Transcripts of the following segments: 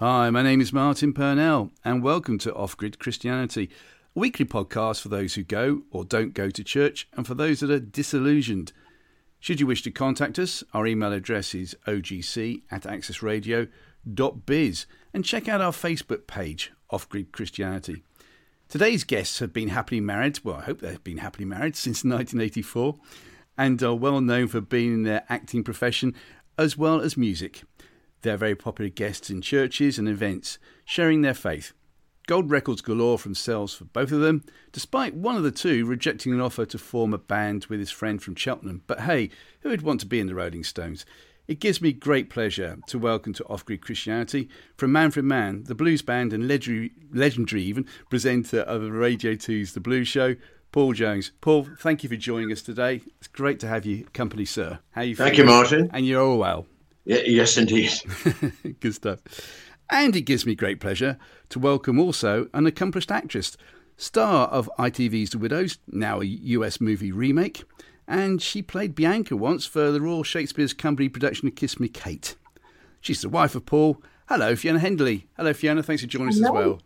Hi, my name is Martin Purnell, and welcome to Off Grid Christianity, a weekly podcast for those who go or don't go to church and for those that are disillusioned. Should you wish to contact us, our email address is ogc at accessradio.biz and check out our Facebook page, Off Grid Christianity. Today's guests have been happily married, well, I hope they've been happily married since 1984, and are well known for being in their acting profession as well as music. They're very popular guests in churches and events, sharing their faith. Gold records galore from sales for both of them, despite one of the two rejecting an offer to form a band with his friend from Cheltenham. But hey, who would want to be in the Rolling Stones? It gives me great pleasure to welcome to Off Grid Christianity from Man Manfred Mann, the blues band and legendary, legendary even presenter of Radio 2's The Blues Show, Paul Jones. Paul, thank you for joining us today. It's great to have you company, sir. How are you? Feeling? Thank you, Martin. And you're all well. Yeah, yes, indeed. Good stuff. And it gives me great pleasure to welcome also an accomplished actress, star of ITV's The Widows, now a US movie remake, and she played Bianca once for the Royal Shakespeare's Company production of Kiss Me Kate. She's the wife of Paul. Hello, Fiona Hendley. Hello, Fiona. Thanks for joining Hello. us as well.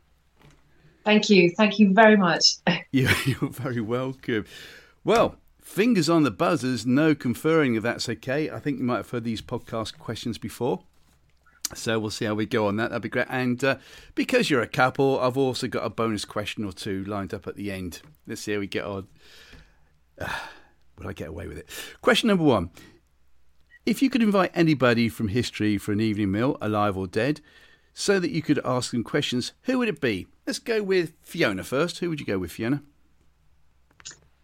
Thank you. Thank you very much. you're, you're very welcome. Well, fingers on the buzzers, no conferring if that's okay. I think you might have heard these podcast questions before. So we'll see how we go on that. That'd be great. And uh, because you're a couple, I've also got a bonus question or two lined up at the end. Let's see how we get on. Uh, will I get away with it? Question number one. If you could invite anybody from history for an evening meal, alive or dead, so that you could ask them questions, who would it be? Let's go with Fiona first. Who would you go with, Fiona?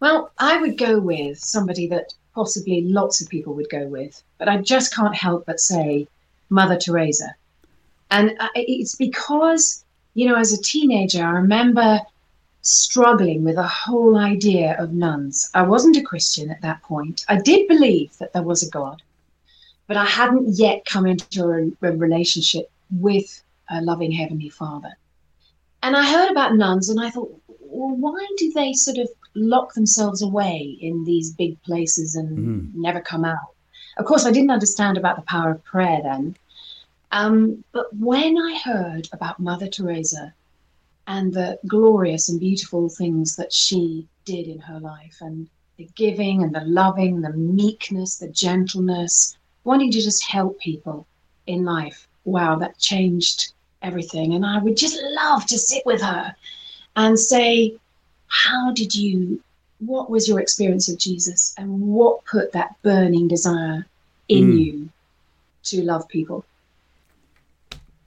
Well, I would go with somebody that possibly lots of people would go with, but I just can't help but say Mother Teresa. And uh, it's because, you know, as a teenager, I remember struggling with the whole idea of nuns. I wasn't a Christian at that point. I did believe that there was a God, but I hadn't yet come into a, a relationship with a loving Heavenly Father. And I heard about nuns and I thought, well, why do they sort of lock themselves away in these big places and mm. never come out? Of course, I didn't understand about the power of prayer then. Um, but when I heard about Mother Teresa and the glorious and beautiful things that she did in her life, and the giving and the loving, the meekness, the gentleness, wanting to just help people in life, wow, that changed everything. And I would just love to sit with her and say, How did you, what was your experience of Jesus? And what put that burning desire in mm. you to love people?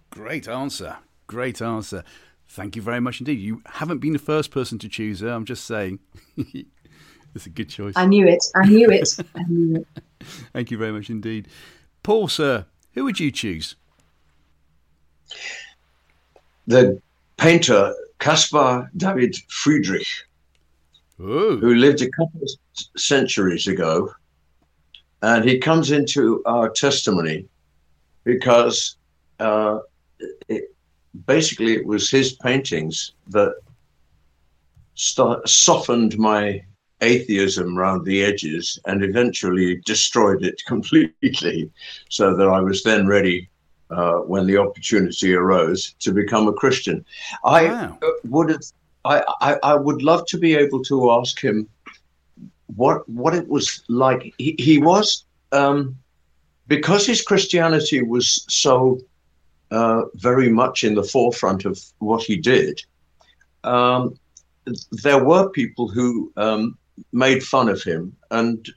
Great answer. Great answer. Thank you very much indeed. You haven't been the first person to choose her. I'm just saying. it's a good choice. I knew it. I knew it. I knew it. Thank you very much indeed. Paul, sir, who would you choose? The painter Caspar David Friedrich, Ooh. who lived a couple of centuries ago. And he comes into our testimony because uh, it, basically it was his paintings that st- softened my atheism around the edges and eventually destroyed it completely so that I was then ready uh, when the opportunity arose to become a Christian. I wow. would have, I, I, I, would love to be able to ask him what what it was like. He, he was um, because his Christianity was so uh, very much in the forefront of what he did. Um, there were people who um, made fun of him, and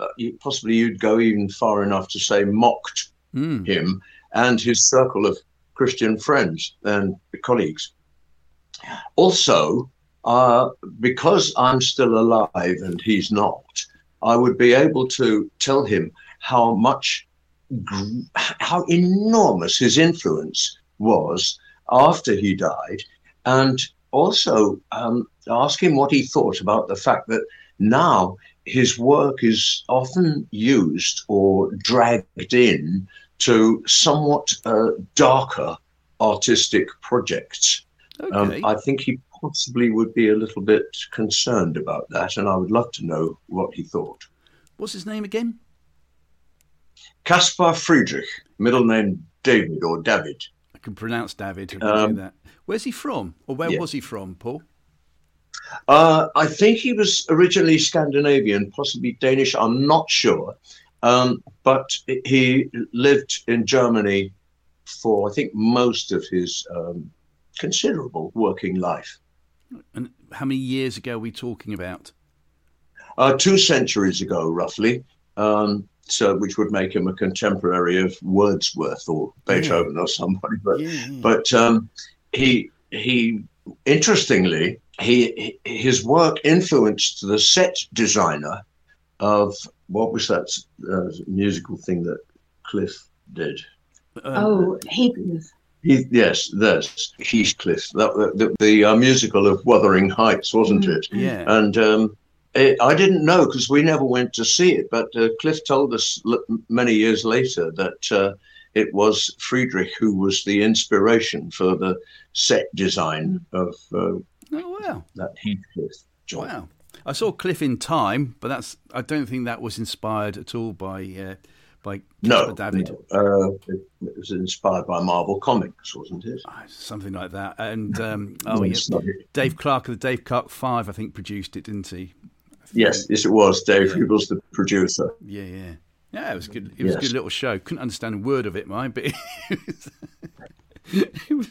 uh, possibly you'd go even far enough to say mocked mm. him and his circle of Christian friends and colleagues. Also, uh, because I'm still alive and he's not, I would be able to tell him how much how enormous his influence was after he died, and also um, ask him what he thought about the fact that now his work is often used or dragged in to somewhat uh, darker artistic projects. Um, okay. Um, I think he possibly would be a little bit concerned about that, and I would love to know what he thought. What's his name again? Caspar Friedrich, middle name David or David. I can pronounce David. Um, that. Where's he from, or where yeah. was he from, Paul? Uh, I think he was originally Scandinavian, possibly Danish. I'm not sure, um, but he lived in Germany for I think most of his um, considerable working life. And how many years ago are we talking about? Uh, two centuries ago, roughly. Um, so, which would make him a contemporary of Wordsworth or Beethoven yeah. or somebody. But, yeah. but um, he he interestingly he his work influenced the set designer of what was that uh, musical thing that Cliff did? Um, oh, Heathcliff. He, yes, there's Heathcliff, the, the, the uh, musical of Wuthering Heights, wasn't mm, it? Yeah. And um, it, I didn't know because we never went to see it, but uh, Cliff told us many years later that uh, it was Friedrich who was the inspiration for the set design mm. of uh, oh, wow. that Heathcliff job. Wow. I saw Cliff in Time, but that's I don't think that was inspired at all by uh, by no, David. No. Uh, it, was inspired by Marvel Comics, wasn't it? Ah, something like that. And um, oh yeah, Dave Clark of the Dave Clark Five, I think, produced it, didn't he? Yes, yes, it was. Dave, yeah. he was the producer. Yeah, yeah, yeah. It was good. It was yes. a good little show. Couldn't understand a word of it, mind, but. It was, it was,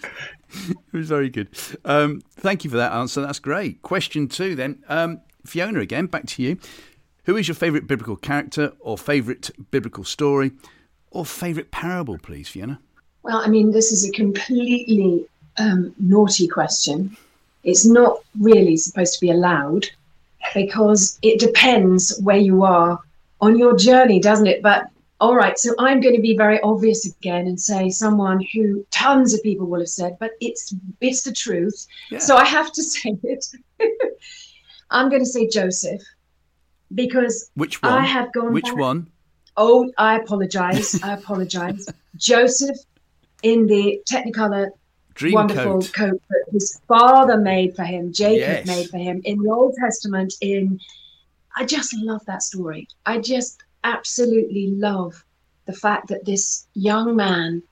it was very good. Um, thank you for that answer. That's great. Question two, then. Um, Fiona, again, back to you. Who is your favourite biblical character or favourite biblical story or favourite parable, please, Fiona? Well, I mean, this is a completely um, naughty question. It's not really supposed to be allowed because it depends where you are on your journey, doesn't it? But all right, so I'm going to be very obvious again and say someone who tons of people will have said, but it's it's the truth. Yeah. So I have to say it. I'm going to say Joseph because which one? I have gone. Which back. one? Oh, I apologize. I apologize. Joseph in the Technicolor Dream wonderful coat. coat. that his father made for him, Jacob yes. made for him in the Old Testament. In I just love that story. I just absolutely love the fact that this young man,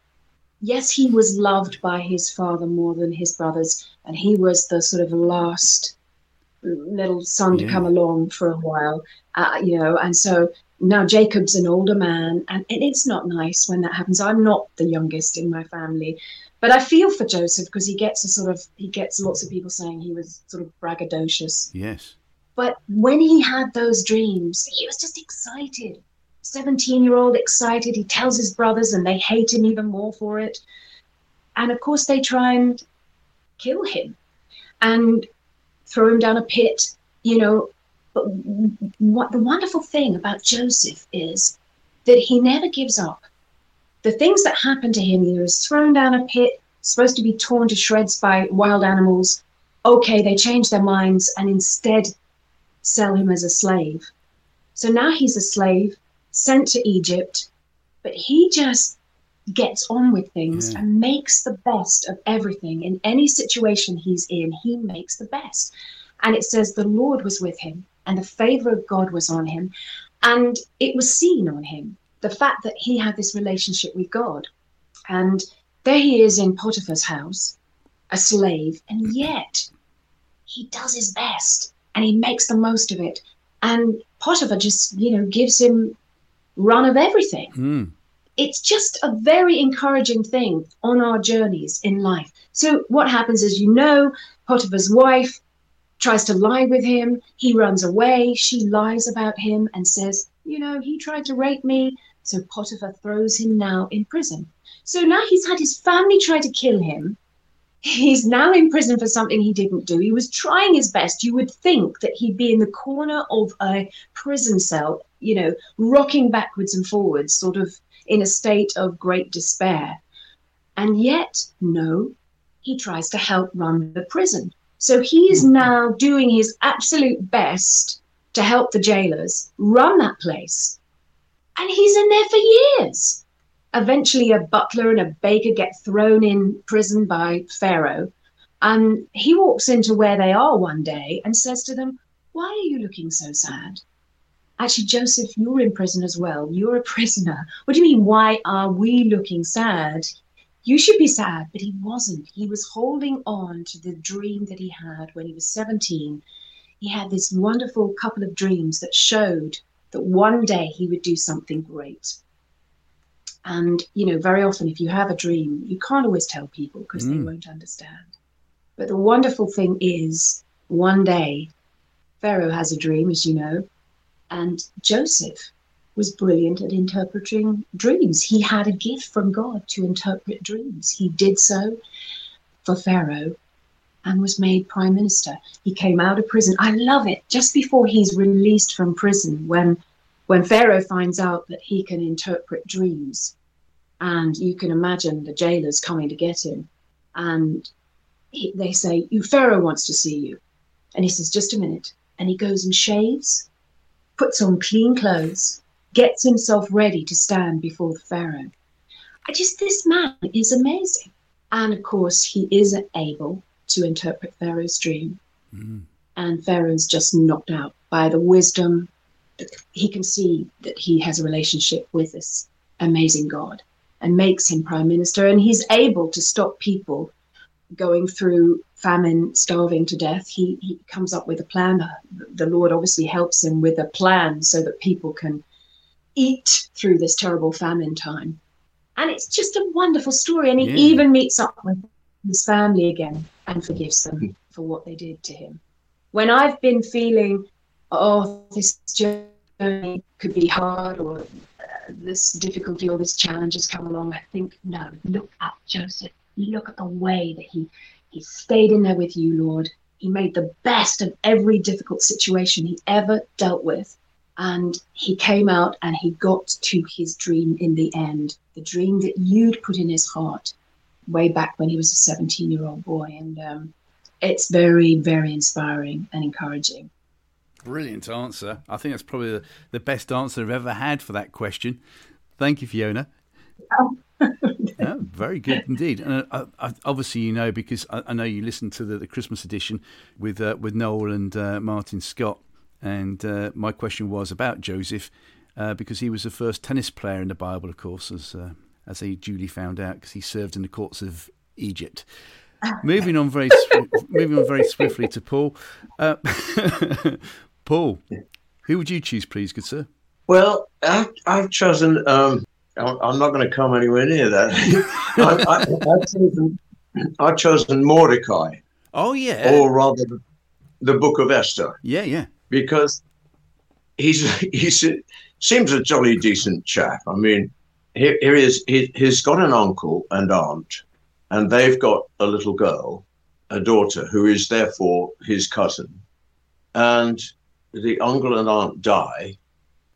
yes, he was loved by his father more than his brothers, and he was the sort of last little son yeah. to come along for a while, uh, you know. And so now Jacob's an older man, and, and it's not nice when that happens. I'm not the youngest in my family, but I feel for Joseph because he gets a sort of he gets lots of people saying he was sort of braggadocious. Yes. But when he had those dreams, he was just excited. 17 year old excited. He tells his brothers, and they hate him even more for it. And of course, they try and kill him. And throw him down a pit, you know. But what the wonderful thing about Joseph is that he never gives up. The things that happen to him, he was thrown down a pit, supposed to be torn to shreds by wild animals. Okay, they change their minds and instead sell him as a slave. So now he's a slave sent to Egypt, but he just gets on with things yeah. and makes the best of everything. In any situation he's in, he makes the best. And it says the Lord was with him and the favor of God was on him. And it was seen on him, the fact that he had this relationship with God. And there he is in Potiphar's house, a slave, and yet he does his best and he makes the most of it. And Potiphar just, you know, gives him run of everything. Mm it's just a very encouraging thing on our journeys in life. So, what happens is, you know, Potiphar's wife tries to lie with him. He runs away. She lies about him and says, You know, he tried to rape me. So, Potiphar throws him now in prison. So now he's had his family try to kill him. He's now in prison for something he didn't do. He was trying his best. You would think that he'd be in the corner of a prison cell, you know, rocking backwards and forwards, sort of in a state of great despair. And yet, no, he tries to help run the prison. So he is mm-hmm. now doing his absolute best to help the jailers run that place. And he's in there for years. Eventually, a butler and a baker get thrown in prison by Pharaoh. And he walks into where they are one day and says to them, Why are you looking so sad? Actually, Joseph, you're in prison as well. You're a prisoner. What do you mean? Why are we looking sad? you should be sad. But he wasn't. He was holding on to the dream that he had when he was 17. He had this wonderful couple of dreams that showed that one day he would do something great. And, you know, very often if you have a dream, you can't always tell people because mm. they won't understand. But the wonderful thing is, one day, Pharaoh has a dream, as you know, and Joseph was brilliant at interpreting dreams. He had a gift from God to interpret dreams. He did so for Pharaoh and was made prime minister. He came out of prison. I love it. Just before he's released from prison, when when Pharaoh finds out that he can interpret dreams, and you can imagine the jailers coming to get him, and he, they say, "You Pharaoh wants to see you," and he says, "Just a minute," and he goes and shaves, puts on clean clothes, gets himself ready to stand before the Pharaoh. I just this man is amazing, and of course he is able to interpret Pharaoh's dream. Mm. And Pharaoh's just knocked out by the wisdom. That he can see that he has a relationship with this amazing God and makes him prime minister. And he's able to stop people going through famine, starving to death. He, he comes up with a plan. The Lord obviously helps him with a plan so that people can eat through this terrible famine time. And it's just a wonderful story. And he yeah. even meets up with his family again and forgives them for what they did to him. When I've been feeling, oh, this journey could be hard or uh, this difficulty or this challenge has come along, I think, no, look at Joseph. Look at the way that he, he stayed in there with you, Lord. He made the best of every difficult situation he ever dealt with. And he came out and he got to his dream in the end, the dream that you'd put in his heart way back when he was a 17 year old boy. And um, it's very, very inspiring and encouraging. Brilliant answer. I think that's probably the, the best answer I've ever had for that question. Thank you, Fiona. Yeah, very good indeed. And uh, I, obviously, you know because I, I, know you listened to the, the Christmas edition with uh, with Noel and uh, Martin Scott, and uh, my question was about Joseph uh, because he was the first tennis player in the Bible, of course, as uh, as he duly found out because he served in the courts of Egypt. moving on very moving on very swiftly to Paul. Uh, Paul, who would you choose, please, good sir? Well, I, have chosen. Um, I'm not going to come anywhere near that. I, have chosen, I've chosen Mordecai. Oh yeah, or rather, the Book of Esther. Yeah, yeah. Because he's he's seems a jolly decent chap. I mean, here, here he is. He, he's got an uncle and aunt, and they've got a little girl, a daughter, who is therefore his cousin. And the uncle and aunt die,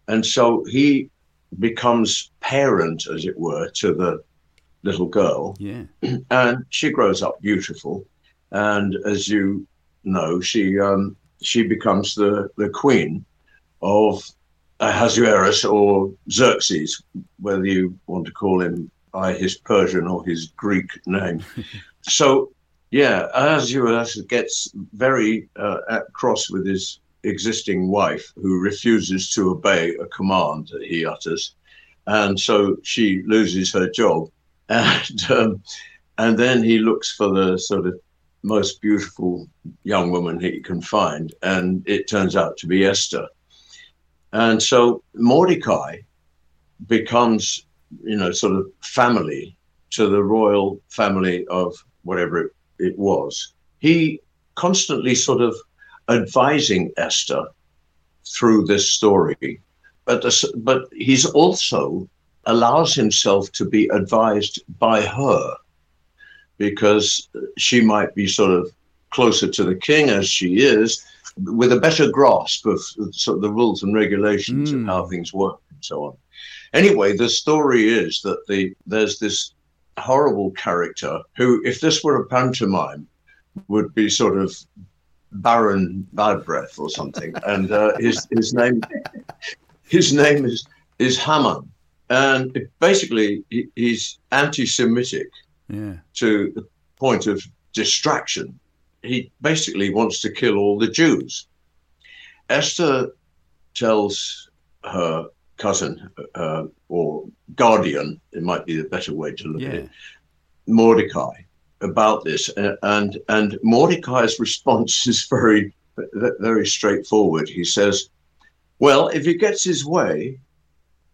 and so he becomes parent, as it were, to the little girl. Yeah. And she grows up beautiful, and as you know, she um, she becomes the the queen of Ahasuerus or Xerxes, whether you want to call him by his Persian or his Greek name. so, yeah, Ahasuerus gets very uh, at cross with his existing wife, who refuses to obey a command that he utters, and so she loses her job, and um, and then he looks for the sort of most beautiful young woman he can find, and it turns out to be Esther. And so Mordecai becomes, you know, sort of family to the royal family of whatever it, it was. He constantly sort of advising Esther through this story, but the, but he's also allows himself to be advised by her because she might be sort of closer to the king as she is, with a better grasp of sort of the rules and regulations mm. of how things work and so on. Anyway, the story is that the there's this horrible character who, if this were a pantomime, would be sort of Baron Bad Breath or something, and uh, his his name his name is is Haman, and basically he, he's anti-Semitic yeah. to the point of distraction he basically wants to kill all the Jews. Esther tells her cousin uh, or guardian, it might be the better way to look yeah. at it, Mordecai about this, uh, and and Mordecai's response is very very straightforward. He says, "Well, if he gets his way,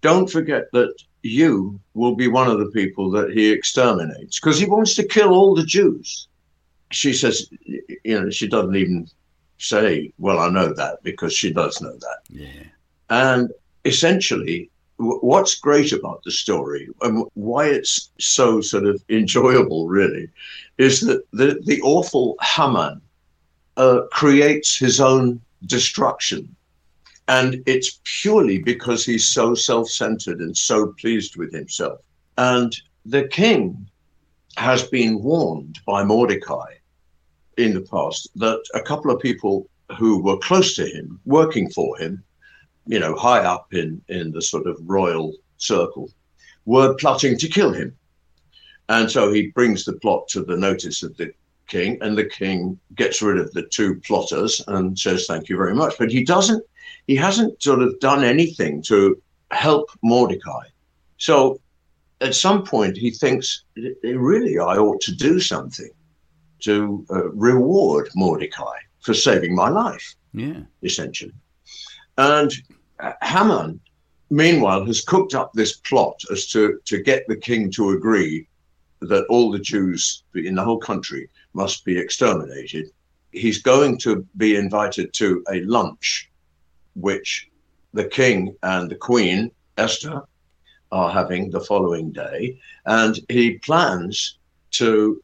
don't forget that you will be one of the people that he exterminates because he wants to kill all the Jews." She says, you know, she doesn't even say, "Well, I know that," because she does know that. Yeah. And essentially, what's great about the story and why it's so sort of enjoyable, really, is that the, the awful Haman uh, creates his own destruction. And it's purely because he's so self centered and so pleased with himself. And the king has been warned by Mordecai in the past that a couple of people who were close to him, working for him, you know, high up in, in the sort of royal circle, were plotting to kill him. And so he brings the plot to the notice of the king, and the king gets rid of the two plotters and says, Thank you very much. But he doesn't, he hasn't sort of done anything to help Mordecai. So at some point, he thinks, Really, I ought to do something to uh, reward Mordecai for saving my life. Yeah. Essentially. And Haman, meanwhile, has cooked up this plot as to, to get the king to agree that all the Jews in the whole country must be exterminated. He's going to be invited to a lunch, which the king and the queen, Esther, are having the following day. And he plans to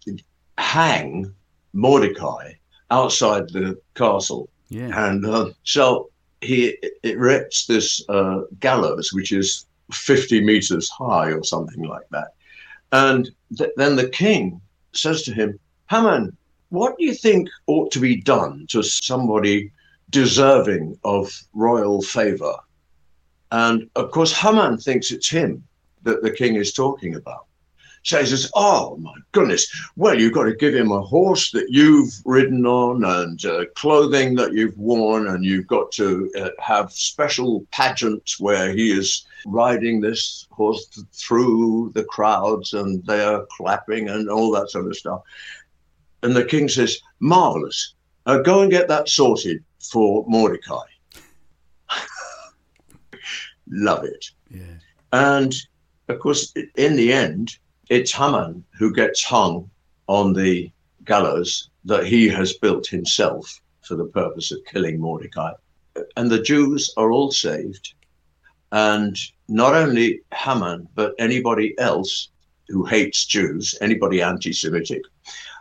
hang Mordecai outside the castle. Yeah. And uh, so he erects this uh, gallows, which is 50 meters high or something like that. And th- then the king says to him, Haman, what do you think ought to be done to somebody deserving of royal favor? And of course, Haman thinks it's him that the king is talking about says, Oh my goodness, well, you've got to give him a horse that you've ridden on and uh, clothing that you've worn, and you've got to uh, have special pageants where he is riding this horse th- through the crowds and they're clapping and all that sort of stuff. And the king says, Marvelous, uh, go and get that sorted for Mordecai. Love it. Yeah. And of course, in the end, it's Haman who gets hung on the gallows that he has built himself for the purpose of killing Mordecai. And the Jews are all saved. And not only Haman, but anybody else who hates Jews, anybody anti Semitic,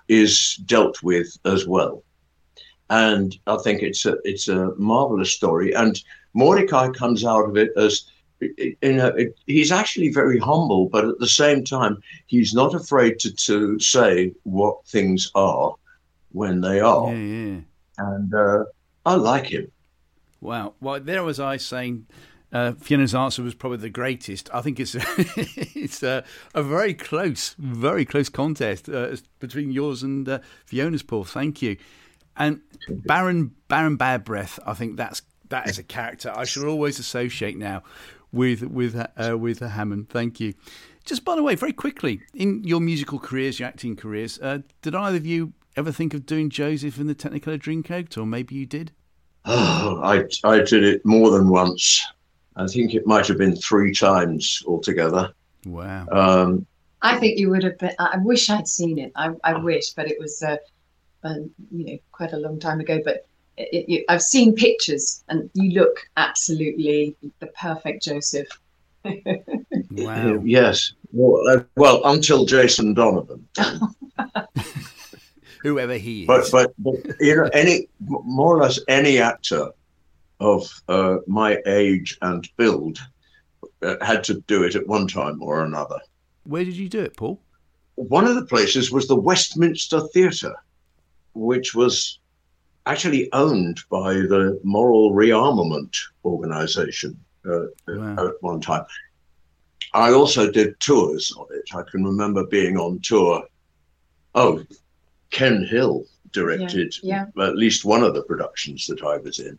is dealt with as well. And I think it's a, it's a marvelous story. And Mordecai comes out of it as you know, he's actually very humble, but at the same time, he's not afraid to, to say what things are when they are. Yeah, yeah. And uh, I like him. Wow. Well, there was I saying uh, Fiona's answer was probably the greatest. I think it's it's a, a, very close, very close contest uh, between yours and uh, Fiona's, Paul. Thank you. And Baron Baron Bad Breath, I think that's that is a character I should always associate now with with uh, with Hammond. Thank you. Just by the way, very quickly, in your musical careers, your acting careers, uh, did either of you ever think of doing Joseph in the Technicolor Dreamcoat, or maybe you did? Oh, I I did it more than once. I think it might have been three times altogether. Wow. Um, I think you would have been. I wish I'd seen it. I, I wish, but it was, uh, uh, you know, quite a long time ago. But it, it, I've seen pictures, and you look absolutely the perfect Joseph. wow. Yes. Well, uh, well, until Jason Donovan. Whoever he is. But, but, but you know, any more or less any actor of uh, my age and build uh, had to do it at one time or another. Where did you do it, Paul? One of the places was the Westminster Theatre, which was actually owned by the Moral Rearmament Organization uh, wow. at one time. I also did tours of it. I can remember being on tour. Oh, Ken Hill directed yeah, yeah. at least one of the productions that I was in.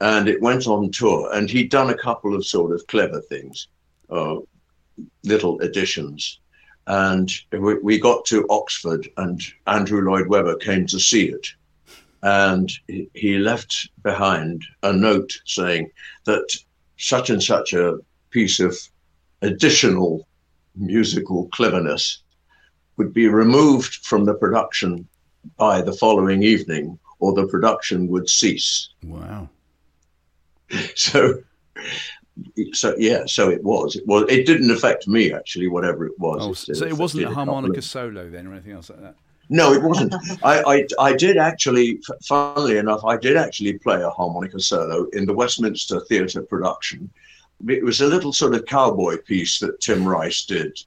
And it went on tour, and he'd done a couple of sort of clever things, uh, little additions. and we, we got to Oxford, and Andrew Lloyd Webber came to see it. And he, left behind a note saying that such and such a piece of additional musical cleverness would be removed from the production by the following evening, or the production would cease. Wow. So so yeah, so it was. It was. It didn't affect me actually, whatever it was. Oh, It- so it wasn't a harmonica solo then, or anything else like that. No, it wasn't. I, I I did actually, funnily enough, I did actually play a harmonica solo in the Westminster Theatre production. It was a little sort of cowboy piece that Tim Rice did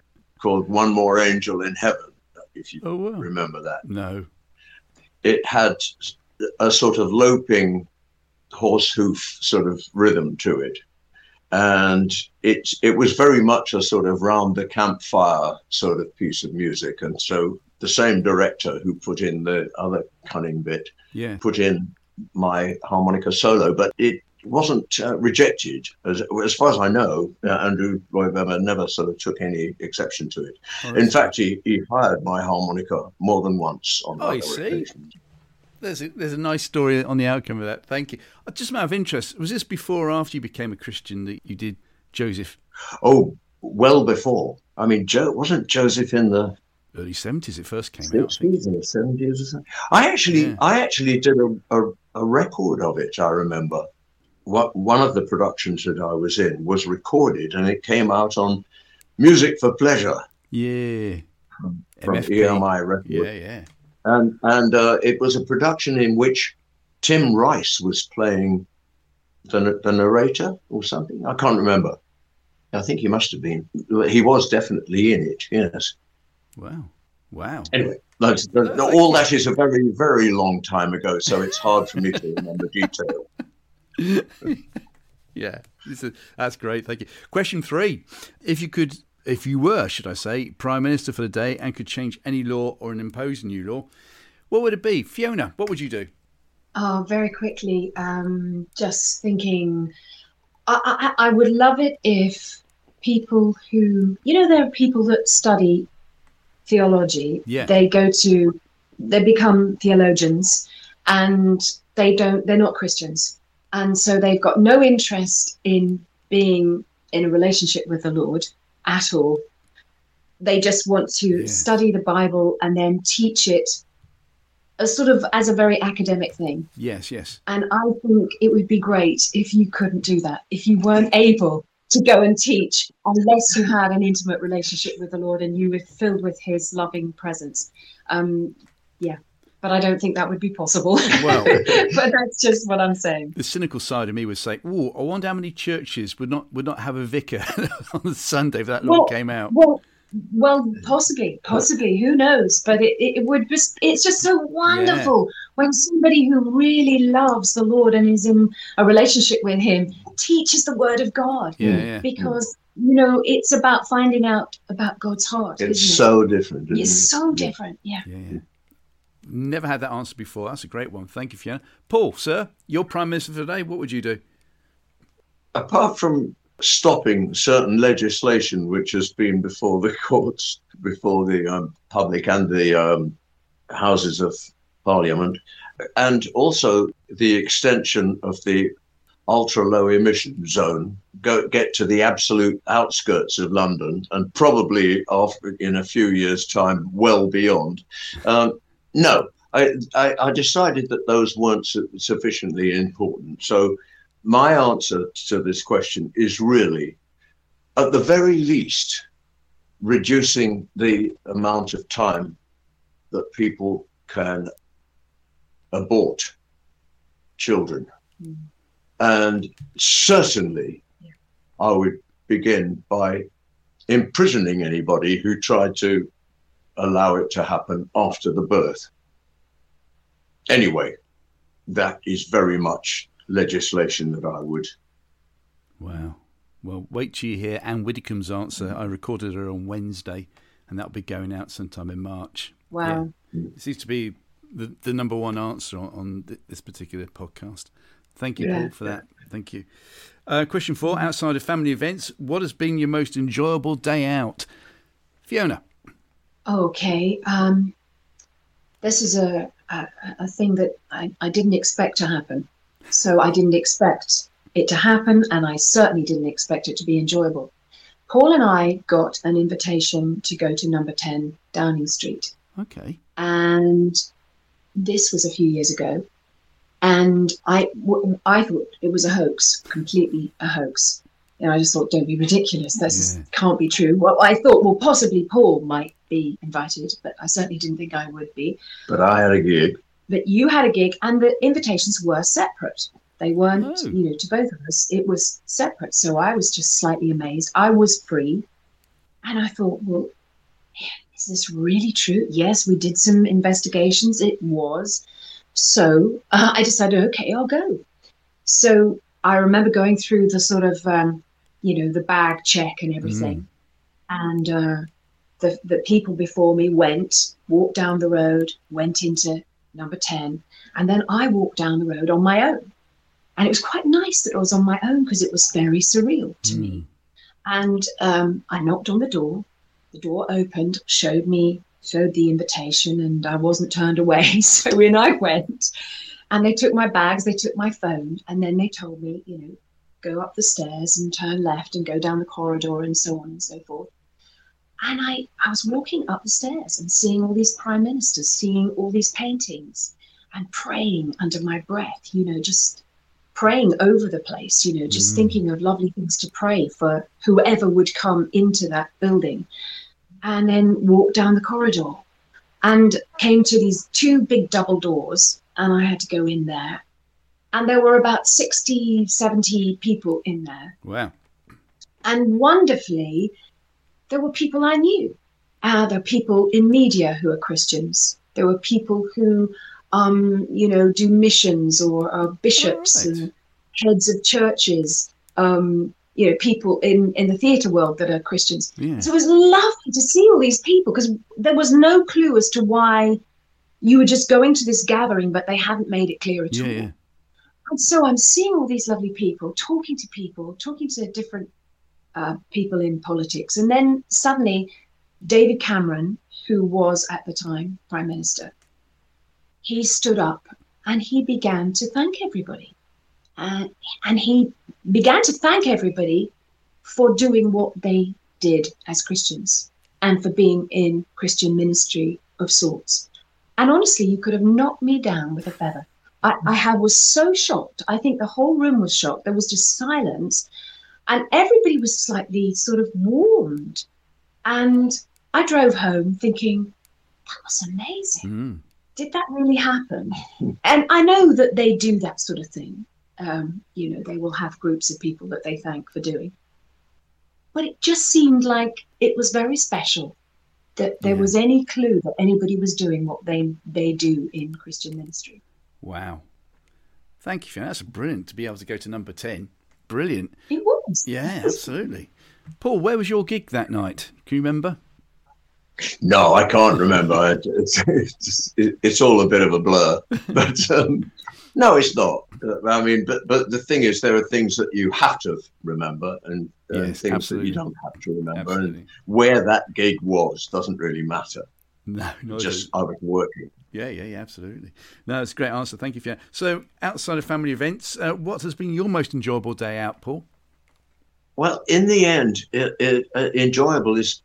called "One More Angel in Heaven." If you Oh wow. remember that. No. it had a sort of loping horse hoof sort of rhythm to it. And it it was very much a sort of round the campfire sort of piece of music. And so the same director who put in the other cunning bit Yeah. put in my harmonica solo, but it wasn't uh, rejected. As, as far as I know, uh, Andrew Lloyd Webber never sort of took any exception to it. Oh, In fact, he, he hired my harmonica more than once on Oh, I other see. occasions. There's a, there's a nice story on the outcome of that. Thank you. Uh, Just a matter of interest, was this before or after you became a Christian that you did Joseph? Oh, well before. I mean, wasn't Joseph in the Early 70s it first came out. I or seventies or something. I actually, Yeah. I actually did a, a, a record of it. I remember. What one of the productions that I was in was recorded, and it came out on Music for Pleasure Yeah. from MFP. EMI Records. Yeah, yeah. and and uh, it was a production in which Tim Rice was playing the the narrator or something. I can't remember. I think he must have been. He was definitely in it. Yes. Wow. Wow. Anyway, that's, that- No, thank all that is a very very long time ago, so it's hard for me to remember detail. Yeah, this is, that's great. Thank you. Question three: If you could, if you were, should I say, prime minister for the day and could change any law or impose a new law, what would it be? Fiona, what would you do? Oh, very quickly, um, just thinking, I, I, I would love it if people who, you know, there are people that study theology, Yeah. they go to, they become theologians and they don't, they're not Christians. And so they've got no interest in being in a relationship with the Lord at all. They just want to Yeah. study the Bible and then teach it as sort of as a very academic thing. Yes, yes. And I think it would be great if you couldn't do that, if you weren't able to go and teach unless you had an intimate relationship with the Lord and you were filled with His loving presence. Um, yeah, but I don't think that would be possible. Well- but that's just what I'm saying. The cynical side of me would say, "Oh, I wonder how many churches would not would not have a vicar on Sunday if that law Well, came out." Well, well, possibly, possibly. Who knows? But it, it would just, it's just so wonderful when somebody who really loves the Lord and is in a relationship with Him teaches the Word of God. Yeah, mm. yeah. Because, you know, it's about finding out about God's heart. It's isn't so different. it? Isn't It's it? so different. Yeah. Yeah, yeah. Never had that answer before. That's a great one. Thank you, Fiona. Paul, sir, you're prime minister for today. What would you do? apart from stopping certain legislation which has been before the courts, before the um, public and the um, houses of parliament, and also the extension of the ultra low emission zone, go get to the absolute outskirts of London, and probably after in a few years' time, well beyond. Um, no, I, I, decided that those weren't su- sufficiently important. So my answer to this question is really, at the very least, reducing the amount of time that people can abort children. Mm. And certainly, I would begin by imprisoning anybody who tried to allow it to happen after the birth. Anyway, that is very much legislation that I would. Wow. Well, wait till you hear Ann Widdecombe's answer. I recorded her on Wednesday, and that'll be going out sometime in March. Wow. It seems to be the, the number one answer on, on this particular podcast. Thank you, Yeah. Paul, for that. Thank you. Uh, question four Outside of family events, what has been your most enjoyable day out? Fiona. okay, um, this is a, a, a thing that I, I didn't expect to happen. So I didn't expect it to happen, and I certainly didn't expect it to be enjoyable. Paul and I got an invitation to go to number 10 Downing Street. Okay. And this was a few years ago. And I, I thought it was a hoax, completely a hoax. And I just thought, don't be ridiculous. This yeah. can't be true. Well, I thought, well, possibly Paul might be invited, but I certainly didn't think I would be. But I had a gig. But you had a gig, and the invitations were separate. They weren't, oh. you know, to both of us. It was separate. So I was just slightly amazed. I was free. And I thought, well, is this really true? Yes, we did some investigations. It was. So uh, I decided, okay, I'll go. So I remember going through the sort of, um, you know, the bag check and everything. Mm. And uh, the, the people before me went, walked down the road, went into number 10. And then I walked down the road on my own. And it was quite nice that I was on my own because it was very surreal to mm. me. And um, I knocked on the door. The door opened, showed me, showed the invitation, and I wasn't turned away. So in I went. And they took my bags, they took my phone, and then they told me, you know, go up the stairs and turn left and go down the corridor and so on and so forth. And I, I was walking up the stairs and seeing all these prime ministers, seeing all these paintings and praying under my breath, you know, just praying over the place, you know, just mm. thinking of lovely things to pray for whoever would come into that building. And then walked down the corridor and came to these two big double doors. And I had to go in there. And there were about 60, 70 people in there. Wow. And wonderfully, there were people I knew. Uh, there were people in media who are Christians. There were people who um, you know, do missions or are bishops right. and heads of churches, um, you know, people in, in the theatre world that are Christians. Yeah. So it was lovely to see all these people because there was no clue as to why you were just going to this gathering, but they hadn't made it clear at yeah, all. Yeah. And so I'm seeing all these lovely people, talking to people, talking to different uh, people in politics. And then suddenly, David Cameron, who was at the time Prime Minister, he stood up and he began to thank everybody. Uh, and he began to thank everybody for doing what they did as Christians and for being in Christian ministry of sorts. And honestly, you could have knocked me down with a feather. I, I was so shocked. I think the whole room was shocked. There was just silence. And everybody was slightly sort of warmed. And I drove home thinking, that was amazing. Mm did that really happen? And I know that they do that sort of thing. Um, you know, they will have groups of people that they thank for doing. But it just seemed like it was very special that there yeah. was any clue that anybody was doing what they they do in Christian ministry. Wow. Thank you, Fiona. That's brilliant to be able to go to number 10. Brilliant. It was. Yeah, absolutely. Paul, where was your gig that night? Can you remember? No, I can't remember. It's, it's, it's, all a bit of a blur. But um, no, it's not. I mean, but but the thing is, there are things that you have to remember, and uh, yes, things absolutely. that you don't have to remember. Absolutely. And where that gig was doesn't really matter. No, just I was working. Yeah, yeah, yeah, absolutely. No, it's a great answer. Thank you for that. So, outside of family events, uh, what has been your most enjoyable day out, Paul? Well, in the end, it, it, uh, enjoyable is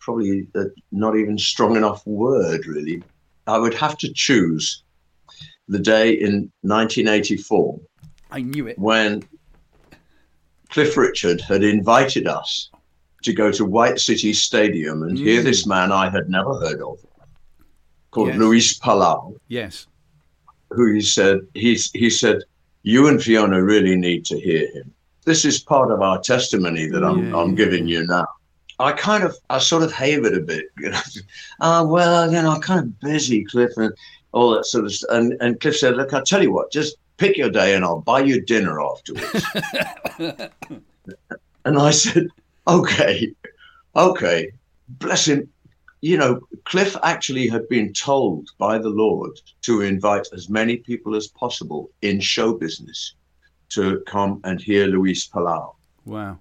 probably a, not even strong enough word, really. I would have to choose the day in 1984. I knew it. When Cliff Richard had invited us to go to White City Stadium and mm. hear this man I had never heard of, called yes. Luis Palau. Yes. Who he said, he, he said, you and Fiona really need to hear him. This is part of our testimony that I'm, yeah. I'm giving you now. I kind of, I sort of havered a bit. You know, uh, well, you know, I'm kind of busy, Cliff, and all that sort of stuff. And, and Cliff said, look, I'll tell you what, just pick your day and I'll buy you dinner afterwards. and I said, okay, okay, bless him. You know, Cliff actually had been told by the Lord to invite as many people as possible in show business to come and hear Luis Palau. Wow.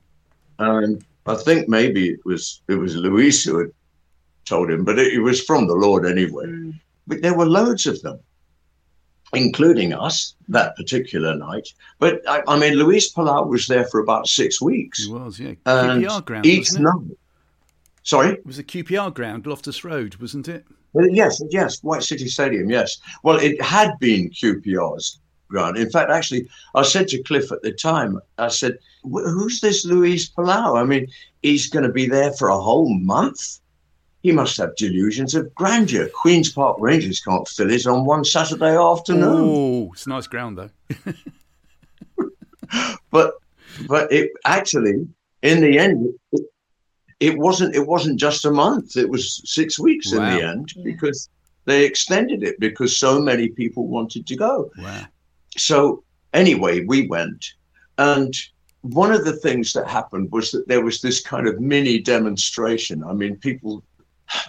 And I think maybe it was it was Luis who had told him, but it, it was from the Lord anyway. Mm. But there were loads of them, including us that particular night. But I, I mean, Luis Palau was there for about six weeks. He was, yeah. And QPR ground, each wasn't it? night. Sorry? It was a QPR ground, Loftus Road, wasn't it? Uh, Yes, yes, White City Stadium, yes. Well, it had been QPR's ground. In fact, actually, I said to Cliff at the time, I said, who's this Luis Palau? I mean, he's going to be there for a whole month. He must have delusions of grandeur. Queen's Park Rangers can't fill it on one Saturday afternoon. Oh, it's nice ground, though. But, but it actually, in the end, it, it wasn't. It wasn't just a month. It was six weeks in the end Yeah. because they extended it because so many people wanted to go. Wow. so anyway, we went, and one of the things that happened was that there was this kind of mini demonstration. I mean, people,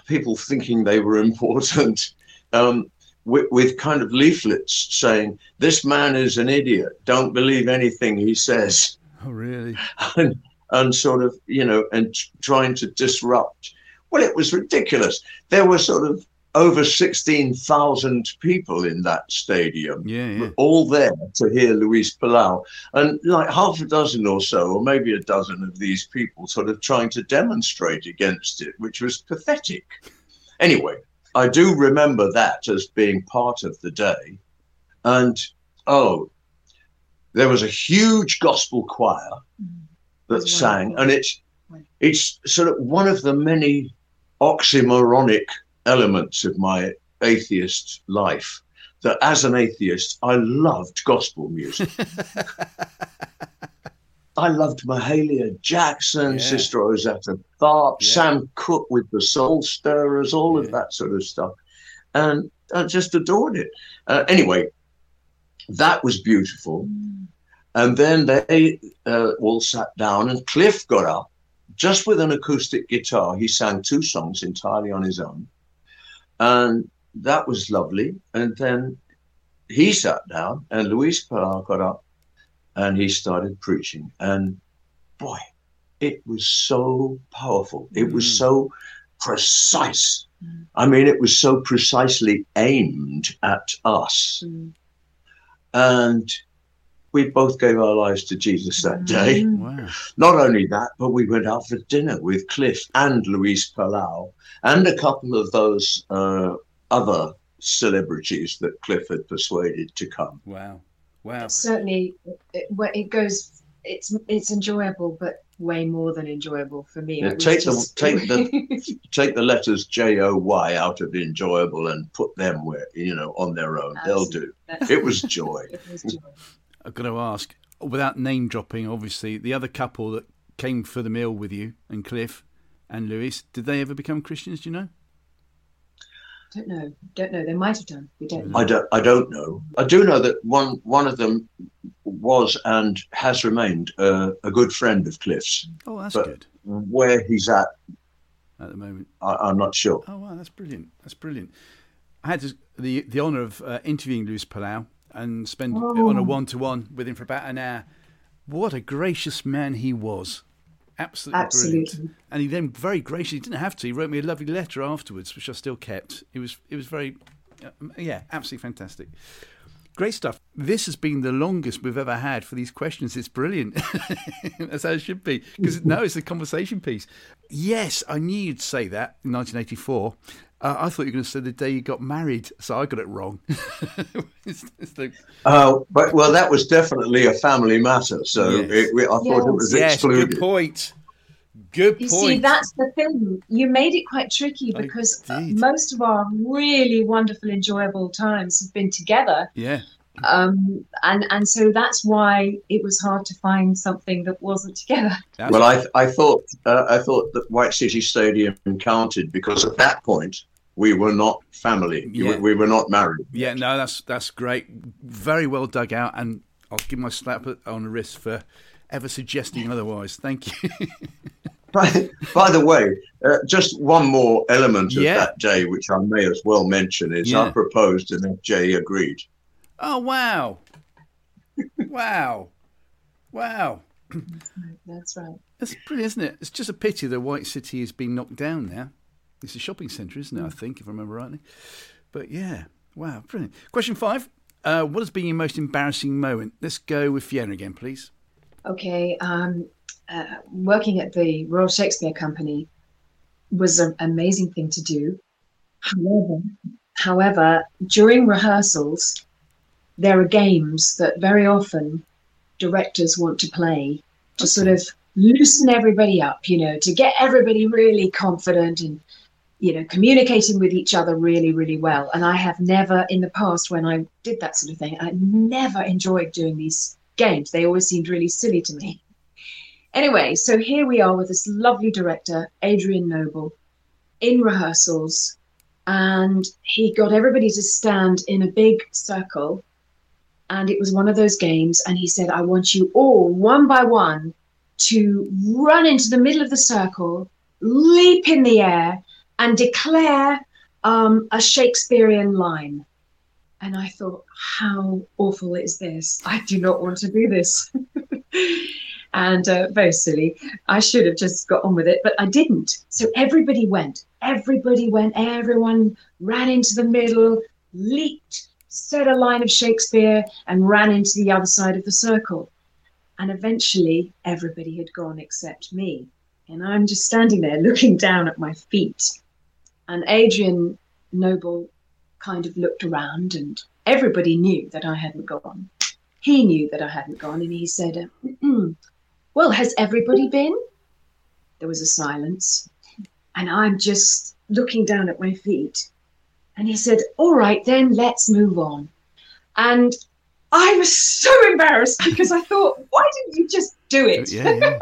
people thinking they were important, um, with, with kind of leaflets saying, "This man is an idiot. Don't believe anything he says," Oh, really? and, and sort of, you know, and t- trying to disrupt. Well, it was ridiculous. There were sort of over sixteen thousand people in that stadium Yeah, yeah. all there to hear Luis Palau. And like half a dozen or so, or maybe a dozen of these people sort of trying to demonstrate against it, which was pathetic. Anyway, I do remember that as being part of the day. And oh, there was a huge gospel choir Mm. That sang, and it's it's sort of one of the many oxymoronic elements of my atheist life that as an atheist I loved gospel music. I loved Mahalia Jackson, Yeah. Sister Rosetta Tharpe, Yeah. Sam Cooke with the Soul Stirrers, all Yeah. of that sort of stuff. And I just adored it. Uh, anyway, that was beautiful. Mm. And then they uh, all sat down, and Cliff got up just with an acoustic guitar. He sang two songs entirely on his own. And that was lovely. And then he sat down, and Luis Palau got up and he started preaching. And boy, it was so powerful. It was Mm. so precise. Mm. I mean, it was so precisely aimed at us Mm. and we both gave our lives to Jesus that day. Mm. Wow. Not only that, but we went out for dinner with Cliff and Luis Palau and a couple of those uh, other celebrities that Cliff had persuaded to come. Wow. Wow. certainly it, it- it goes it's it's enjoyable but way more than enjoyable for me Yeah, It was take the- just- take Take the letters J O Y out of enjoyable and put them where you know on their own. They'll do. It was joy. it was joy. I've got to ask, without name dropping, obviously, the other couple that came for the meal with you and Cliff and Luis, did they ever become Christians? Do you know? don't know don't know they might have done we don't know I don't. I don't know. I do know that one one of them was and has remained uh, a good friend of Cliff's. Oh, that's But- good Where he's at, at the moment. I, I'm not sure. Oh, wow, that's brilliant. That's brilliant. I had the the honour of uh, interviewing Luis Palau and spend Oh. on a one to one with him for about an hour. What a gracious man he was. Absolutely, brilliant. absolutely And he then very gracious. He didn't have to. He wrote me a lovely letter afterwards, which I still kept. It was it was very, uh, yeah, absolutely fantastic. Great stuff. This has been the longest we've ever had for these questions. It's brilliant. That's how it should be. Because now it's a conversation piece. Yes, I knew you'd say that in 1984. Uh, I thought you were going to say the day you got married, so I got it wrong. It's- it's the- Uh, but well, that was definitely a family matter. So Yes. it, we, I thought it was yes, excluded. good point. Good you point. see that's the thing you made it quite tricky because uh, most of our really wonderful enjoyable times have been together yeah, um, and and so that's why it was hard to find something that wasn't together that's Well, I I thought uh, I thought that White City Stadium counted because at that point we were not family. We- Yeah. We, were not married. Yeah, no, that's that's great. Very well dug out, and I'll give my slap on the wrist for ever suggesting otherwise. Thank you. By, by the way, uh, just one more element of Yeah. that day, which I may as well mention, is Yeah. I proposed and FJ agreed. oh wow, wow, wow. that's right That's brilliant, isn't it? It's just a pity the White City has been knocked down now. It's a shopping centre, isn't it? I think, if I remember rightly. But yeah, wow, brilliant. Question five. Uh, what has been your most embarrassing moment? Let's go with Fiona again, please. Okay. Um, uh, working at the Royal Shakespeare Company was an amazing thing to do. However, however, during rehearsals, there are games that very often directors want to play to sort of loosen everybody up, you know, to get everybody really confident and you know, communicating with each other really, really well. And I have never, in the past, when I did that sort of thing, I never enjoyed doing these games. They always seemed really silly to me. Anyway, so here we are with this lovely director, Adrian Noble, in rehearsals, and he got everybody to stand in a big circle. And it was one of those games, and he said, I want you all, one by one, to run into the middle of the circle, leap in the air, and declare um, a Shakespearean line. And I thought, how awful is this? I do not want to do this. and uh, very silly. I should have just got on with it, but I didn't. So everybody went. Everybody went. Everyone ran into the middle, leaped, said a line of Shakespeare, and ran into the other side of the circle. And eventually, everybody had gone except me. And I'm just standing there looking down at my feet and Adrian Noble kind of looked around, and everybody knew that I hadn't gone. He knew that I hadn't gone, and he said, mm, Well, has everybody been? There was a silence, and I'm just looking down at my feet. And he said, All right, then let's move on. And I was so embarrassed because I thought, why didn't you just do it? Yeah, yeah.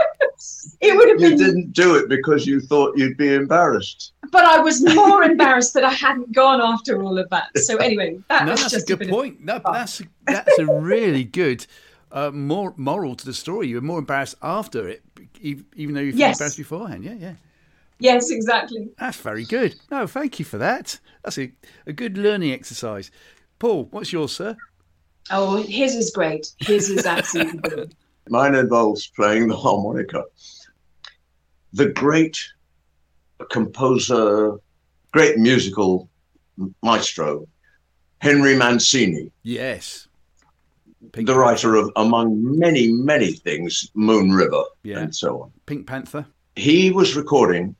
It would have You been. didn't do it because you thought you'd be embarrassed. But I was more embarrassed that I hadn't gone after all of that. So anyway, that no, was that's a just good bit point. No, that's that's a really good uh, more moral to the story. You were more embarrassed after it, even though you felt Yes. embarrassed beforehand. Yeah, yeah. Yes, exactly. That's very good. No, thank you for that. That's a, a good learning exercise. Paul, what's yours, sir? Oh, his is great. His is absolutely good. Mine involves playing the harmonica. The great composer, great musical maestro, Henry Mancini, Yes. Pink, the writer of, among many, many things, Moon River Yeah. and so on. Pink Panther. He was recording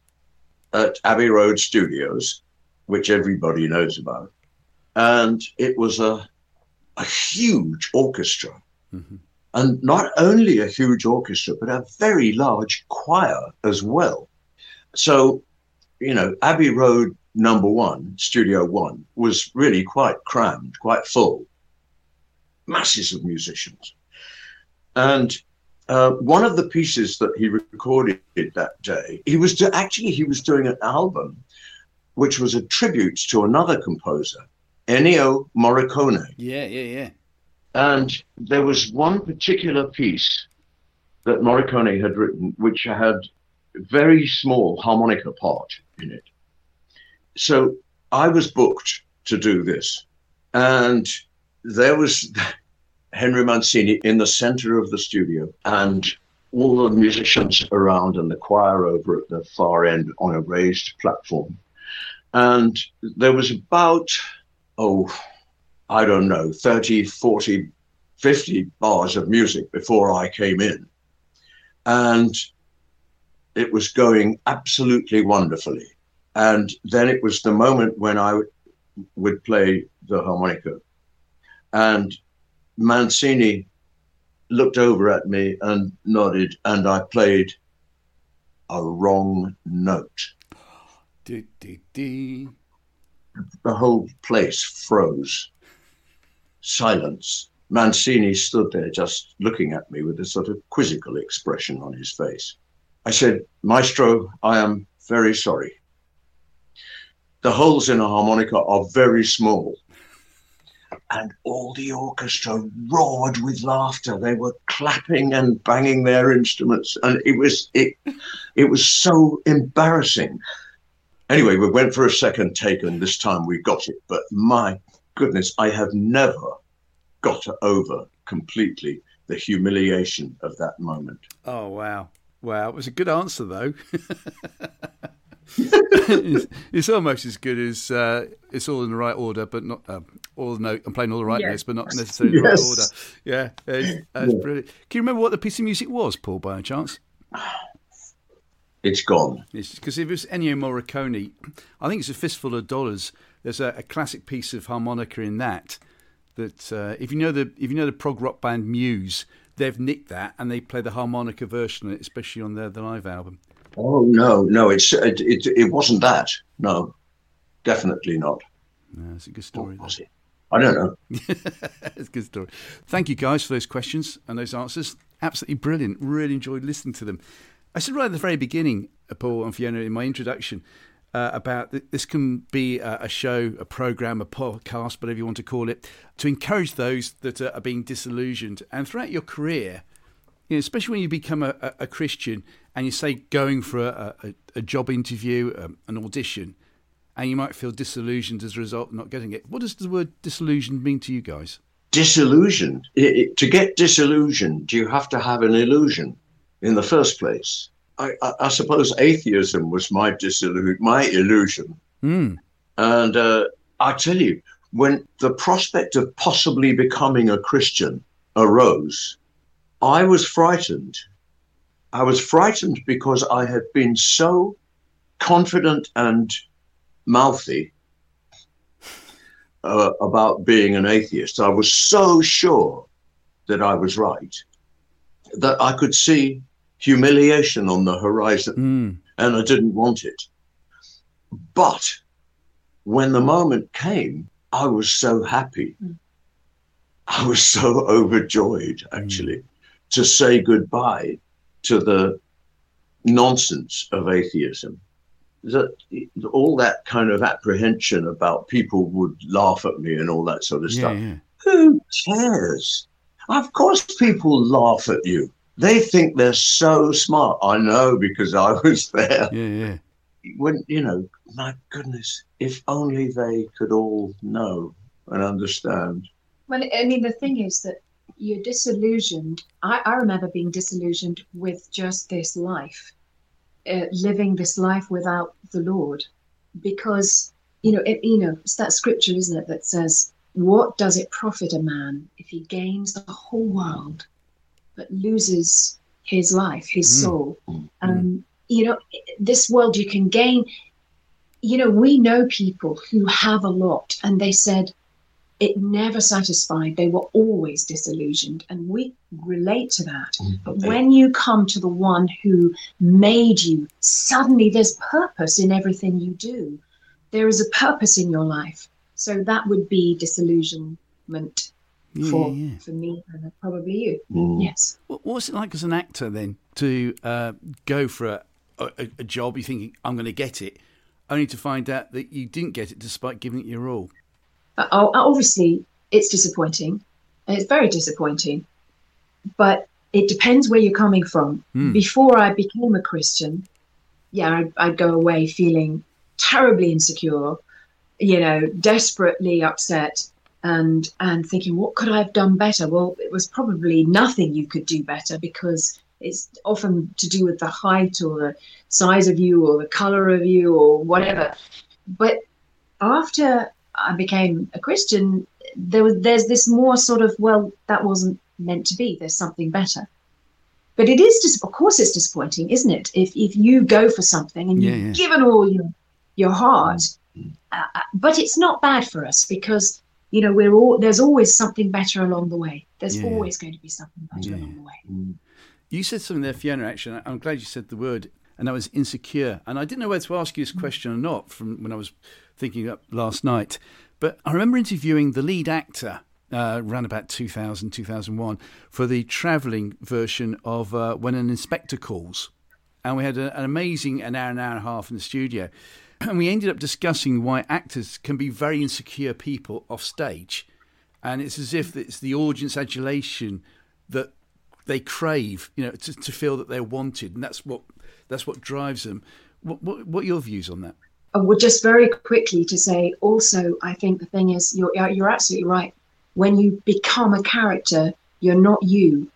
at Abbey Road Studios, which everybody knows about. And it was a, a huge orchestra. Mhm. And not only a huge orchestra, but a very large choir as well. So, you know, Abbey Road number one, Studio One, was really quite crammed, quite full. Masses of musicians. And uh, one of the pieces that he recorded that day, he was do- actually he was doing an album, which was a tribute to another composer, Ennio Morricone. Yeah, yeah, yeah. And there was one particular piece that Morricone had written, which had very small harmonica part in it. So I was booked to do this. And there was Henry Mancini in the center of the studio and all the musicians around and the choir over at the far end on a raised platform. And there was about, oh, I don't know, 30, 40, 50 bars of music before I came in. And it was going absolutely wonderfully. And then it was the moment when I would- would play the harmonica. And Mancini looked over at me and nodded, and I played a wrong note. Do, do, do. The whole place froze. Silence. Mancini stood there just looking at me with a sort of quizzical expression on his face. I said, Maestro, I am very sorry. The holes in a harmonica are very small. And all the orchestra roared with laughter. They were clapping and banging their instruments. And it was it it was so embarrassing. Anyway, we went for a second take, and this time we got it. But my goodness, I have never got over completely the humiliation of that moment. Oh, wow. Wow. It was a good answer, though. it's, it's, almost as good as uh, it's all in the right order, but not uh, all the note. I'm playing all the right notes, but not necessarily yes. the right order. Yeah, it's, that's yeah. brilliant. Can you remember what the piece of music was, Paul, by any chance? It's gone. Because if it was Ennio Morricone, I think it's a fistful of dollars. There's a, a classic piece of harmonica in that. That uh, if you know the if you know the prog rock band Muse, they've nicked that and they play the harmonica version, especially on their the live album. Oh no, no, it's it, it, it wasn't that. No, definitely not. No, it's a good story. What was it? I don't know. it's a good story. Thank you guys for those questions and those answers. Absolutely brilliant. Really enjoyed listening to them. I said right at the very beginning, uh, Paul and Fiona, in my introduction, uh, about this can be a, a, show, a program, a podcast, whatever you want to call it, to encourage those that are, are being disillusioned. And throughout your career, you know, especially when you become a, a, a Christian and you say going for a, a job interview, um, an audition, and you might feel disillusioned as a result of not getting it. What does the word disillusioned mean to you guys? Disillusioned. It, it, to get disillusioned, you have to have an illusion in the first place. I, I, I suppose atheism was my disillusion, my illusion. Mm. And uh, I tell you, when the prospect of possibly becoming a Christian arose, I was frightened. I was frightened because I had been so confident and mouthy uh, about being an atheist. I was so sure that I was right that I could see humiliation on the horizon, mm. and I didn't want it. But when the moment came, I was so happy. Mm. I was so overjoyed, actually, mm. to say goodbye to the nonsense of atheism. That all that kind of apprehension about people would laugh at me and all that sort of yeah, stuff. Yeah. Who cares? Of course, people laugh at you they think they're so smart. I know because I was there. Yeah, yeah. When you know, my goodness, if only they could all know and understand. Well, I mean, the thing is that you're disillusioned. I, I remember being disillusioned with just this life, uh, living this life without the Lord, because you know, it, you know, it's that scripture, isn't it, that says, "What does it profit a man if he gains the whole world but loses his life, his mm. soul. Mm. Um, you know, this world you can gain. You know, we know people who have a lot, and they said it never satisfied. They were always disillusioned, and we relate to that. Mm. But when you come to the one who made you, suddenly there's purpose in everything you do. There is a purpose in your life. So that would be disillusionment yeah, for yeah. for me and probably you. Mm. Yes. What's it like as an actor then to uh, go for a, a, a job? You thinking I'm going to get it, only to find out that you didn't get it despite giving it your all. Uh, oh, obviously, it's disappointing. It's very disappointing, but it depends where you're coming from. Mm. Before I became a Christian, yeah, I'd, I'd go away feeling terribly insecure, you know, desperately upset and and thinking what could I have done better? Well, it was probably nothing you could do better because it's often to do with the height or the size of you or the color of you or whatever. But after I became a Christian, there was there's this more sort of well that wasn't meant to be. There's something better. But it is just of course it's disappointing, isn't it? If if you go for something and yeah, you've yeah. given all your your heart, uh, uh but it's not bad for us because you know we're all there's always something better along the way there's yeah. always going to be something better yeah. along the way mm. you said something there fiona actually i'm glad you said the word and that was insecure and i didn't know whether to ask you this question or not from when i was thinking up last night but i remember interviewing the lead actor uh, around about 2000 2001 for the travelling version of uh, when an inspector calls and we had a, an amazing an hour an hour and a half in the studio and we ended up discussing why actors can be very insecure people off stage. And it's as if it's the audience adulation that they crave, you know, to, to feel that they're wanted, and that's what that's what drives them. What, what, what are your views on that? Uh, well, just very quickly to say, also, I think the thing is, you're you're absolutely right. When you become a character, you're not you.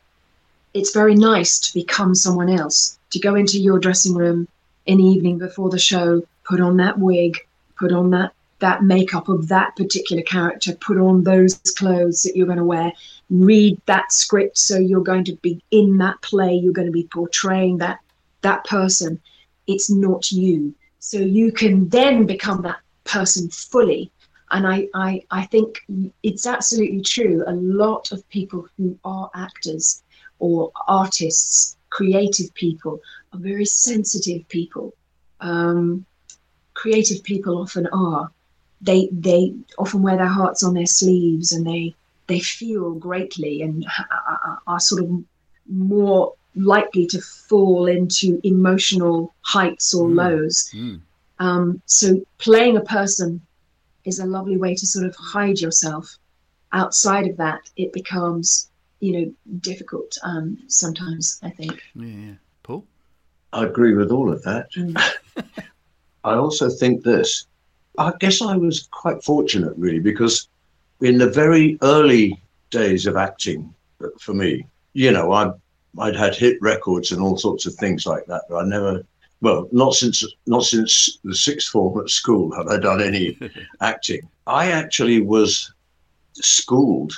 It's very nice to become someone else. To go into your dressing room in the evening before the show, put on that wig, put on that that makeup of that particular character, put on those clothes that you're going to wear, read that script so you're going to be in that play, you're going to be portraying that that person. It's not you. So you can then become that person fully. And I, I, I think it's absolutely true. A lot of people who are actors or artists, creative people, are very sensitive people. Um, creative people often are. They they often wear their hearts on their sleeves, and they they feel greatly, and are, are sort of more likely to fall into emotional heights or mm. lows. Mm. Um, so playing a person is a lovely way to sort of hide yourself. Outside of that, it becomes you know difficult um, sometimes. I think. Yeah, Paul. I agree with all of that. Mm. I also think this. I guess I was quite fortunate, really, because in the very early days of acting, uh, for me, you know, I I'd had hit records and all sorts of things like that, but I never. Well, not since not since the sixth form at school have I done any acting. I actually was schooled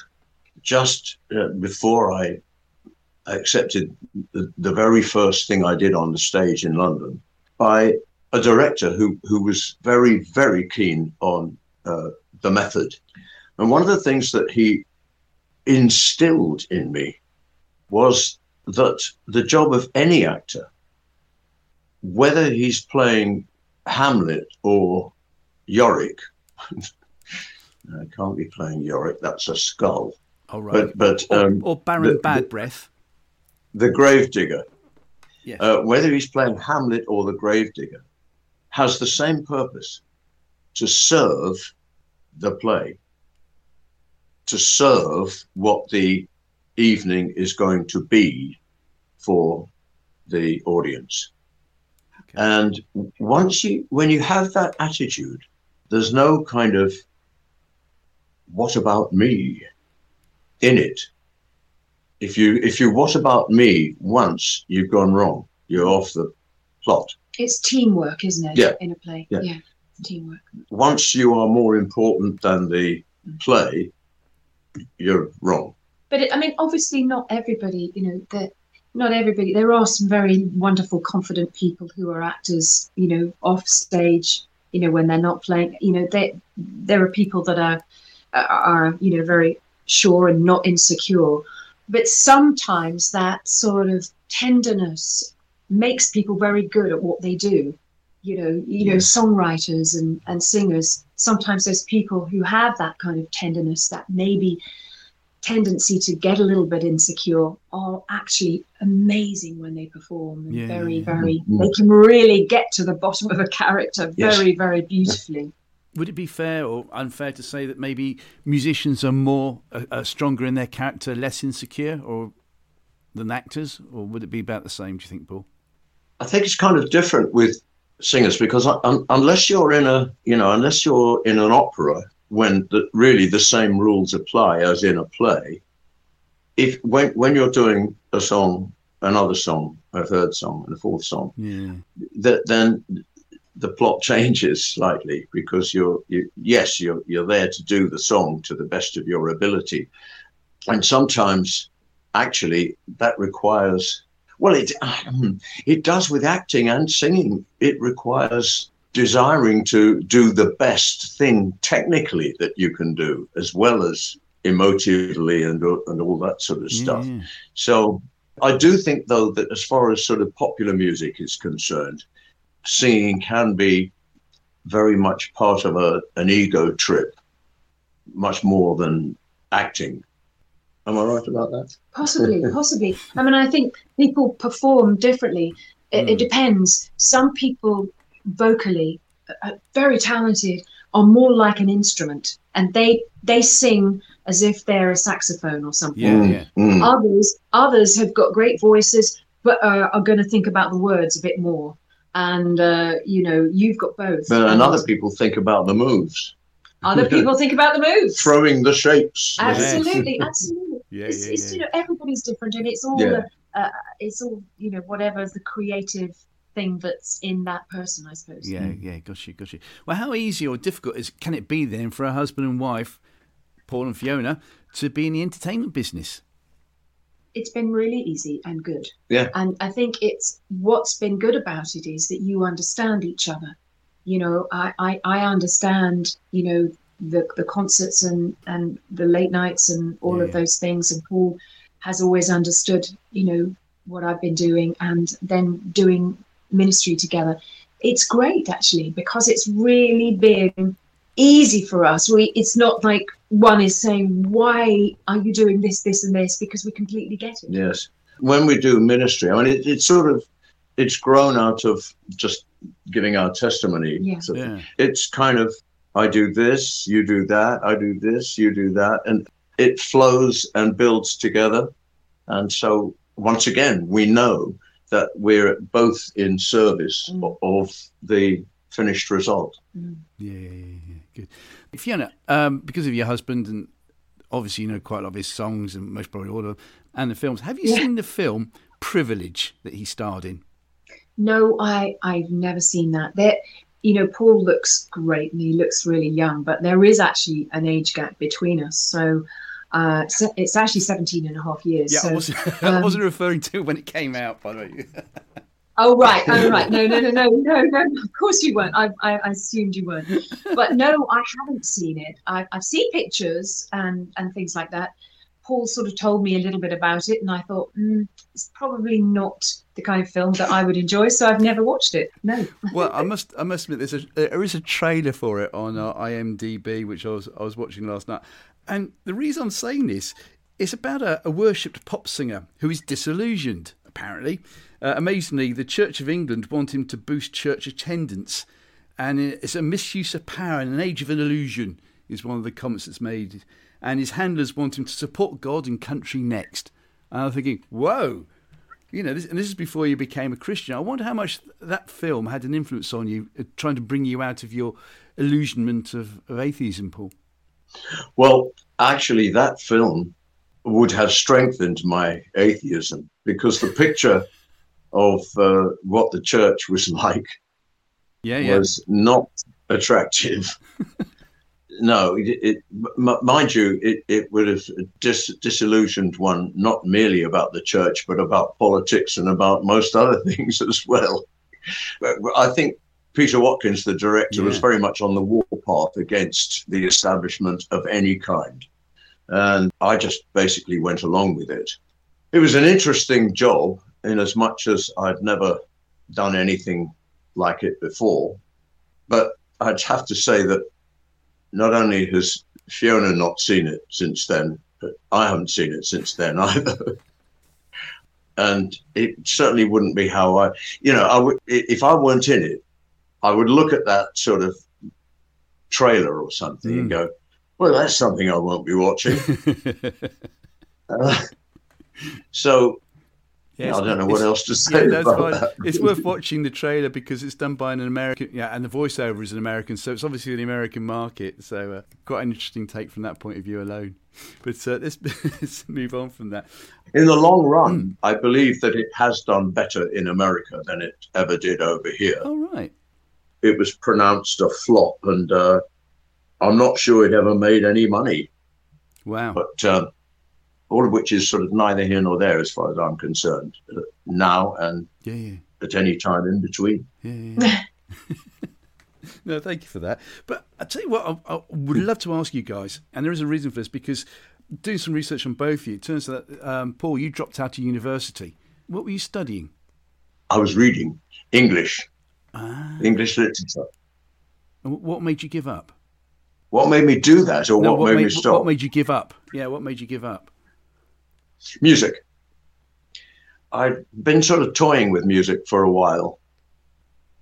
just uh, before I accepted the, the very first thing I did on the stage in London by a director who who was very very keen on uh, the method, and one of the things that he instilled in me was that the job of any actor, whether he's playing Hamlet or Yorick, I can't be playing Yorick. That's a skull. All right. But, but um, or, or Baron the, Bad Breath. The, the Gravedigger. Yes. Uh, whether he's playing Hamlet or the Gravedigger, has the same purpose to serve the play, to serve what the evening is going to be for the audience. Okay. And once you, when you have that attitude, there's no kind of what about me in it. If you if you what about me once, you've gone wrong. You're off the plot. It's teamwork, isn't it? Yeah. In a play. Yeah. yeah. Teamwork. Once you are more important than the mm. play, you're wrong. But it, I mean, obviously, not everybody. You know that not everybody. There are some very wonderful, confident people who are actors. You know, off stage. You know, when they're not playing. You know, they, there are people that are are you know very sure and not insecure. But sometimes that sort of tenderness makes people very good at what they do. You know, you know, songwriters and, and singers. Sometimes there's people who have that kind of tenderness, that maybe tendency to get a little bit insecure, are actually amazing when they perform. Yeah, very, very. Mm-hmm. They can really get to the bottom of a character very, yes. very beautifully. Would it be fair or unfair to say that maybe musicians are more uh, stronger in their character, less insecure, or than actors, or would it be about the same? Do you think, Paul? I think it's kind of different with singers because un- unless you're in a you know unless you're in an opera when the, really the same rules apply as in a play if when when you're doing a song another song a third song and a fourth song yeah. that then the plot changes slightly because you're you, yes you're you're there to do the song to the best of your ability and sometimes actually that requires well, it um, it does with acting and singing. It requires desiring to do the best thing technically that you can do, as well as emotively and and all that sort of stuff. Yeah. So I do think, though, that as far as sort of popular music is concerned, singing can be very much part of a, an ego trip, much more than acting. Am I right about that? Possibly, possibly. I mean, I think people perform differently. It, mm. it hmm. depends. Some people vocally are very talented are more like an instrument, and they they sing as if they're a saxophone or something. Yeah, yeah. Mm. Others others have got great voices, but uh, are going to think about the words a bit more. And uh, you know, you've got both. But and other people think about the moves. Other people think about the moves. Throwing the shapes. Absolutely, absolutely yeah, it's, yeah, it's yeah. you know everybody's different and it's all yeah. uh, it's all you know whatever the creative thing that's in that person, I suppose. Yeah, yeah, got you, got you. Well, how easy or difficult is can it be then for a husband and wife, Paul and Fiona, to be in the entertainment business? It's been really easy and good. Yeah. And I think it's what's been good about it is that you understand each other. You know, I, I, I understand, you know, the the concerts and, and the late nights and all Yeah, of those things and Paul has always understood, you know, what I've been doing and then doing ministry together. It's great actually because it's really been easy for us. We it's not like one is saying, Why are you doing this, this and this? Because we completely get it. Yes. When we do ministry, I mean, it, it's sort of, it's grown out of just giving our testimony. Yeah. So Yeah, It's kind of, I do this, you do that, I do this, you do that. And it flows and builds together. And so, once again, we know that we're both in service Mm. of the finished result. yeah, yeah, yeah, yeah, good. Fiona, um, because of your husband and obviously you know quite a lot of his songs and most probably all of them and the films. Have you Yeah. seen the film Privilege that he starred in? No, I I've never seen that. That you know, Paul looks great and he looks really young, but there is actually an age gap between us. So, uh, so it's actually 17 and a half years. Yeah, so, I wasn't. I um, wasn't referring to when it came out, by the way. Oh right, oh right. No, no, no, no, no, no. Of course you weren't. I, I, I assumed you weren't. But no, I haven't seen it. I, I've seen pictures and and things like that. Paul sort of told me a little bit about it, and I thought mm, it's probably not the kind of film that I would enjoy. So I've never watched it. No. well, I must. I must admit, there's a there is a trailer for it on uh, IMDb, which I was I was watching last night. And the reason I'm saying this is about a, a worshipped pop singer who is disillusioned. Apparently, uh, amazingly, the Church of England want him to boost church attendance, and it's a misuse of power in an age of an illusion. Is one of the comments that's made, and his handlers want him to support God and country next. And I'm thinking, whoa, you know, this, and this is before you became a Christian. I wonder how much that film had an influence on you, uh, trying to bring you out of your illusionment of, of atheism, Paul. Well, actually, that film would have strengthened my atheism because the picture of uh, what the church was like Yeah, yeah. was not attractive. no, it, it, m- mind you, it, it would have dis- disillusioned one not merely about the church, but about politics and about most other things as well. But I think Peter Watkins, the director, was very much on the warpath against the establishment of any kind. And I just basically went along with it. It was an interesting job in as much as I'd never done anything like it before. But I'd have to say that not only has Fiona not seen it since then, but I haven't seen it since then either. and it certainly wouldn't be how I, you know, I would if I weren't in it, I would look at that sort of trailer or something Mm. and go, "Well, that's something I won't be watching." Uh, so Yeah, I don't know what else to say Yeah, about fine. that. It's worth watching the trailer because it's done by an American, yeah, and the voiceover is an American, so it's obviously the American market. So uh, quite an interesting take from that point of view alone. But uh, let's, let's move on from that. In the long run, Hmm. I believe that it has done better in America than it ever did over here. All right. It was pronounced a flop, and uh, I'm not sure it ever made any money. Wow. But uh, all of which is sort of neither here nor there, as far as I'm concerned, uh, now and Yeah, yeah. at any time in between. Yeah, yeah, yeah. no, thank you for that. But I tell you what, I, I would love to ask you guys, and there is a reason for this because doing some research on both of you, it turns out that um, Paul, you dropped out of university. What were you studying? I was reading English, Ah, English literature. and what made you give up? What made me do that, or No, what, made, me stop? What made you give up? Yeah, what made you give up? Music. I've been sort of toying with music for a while,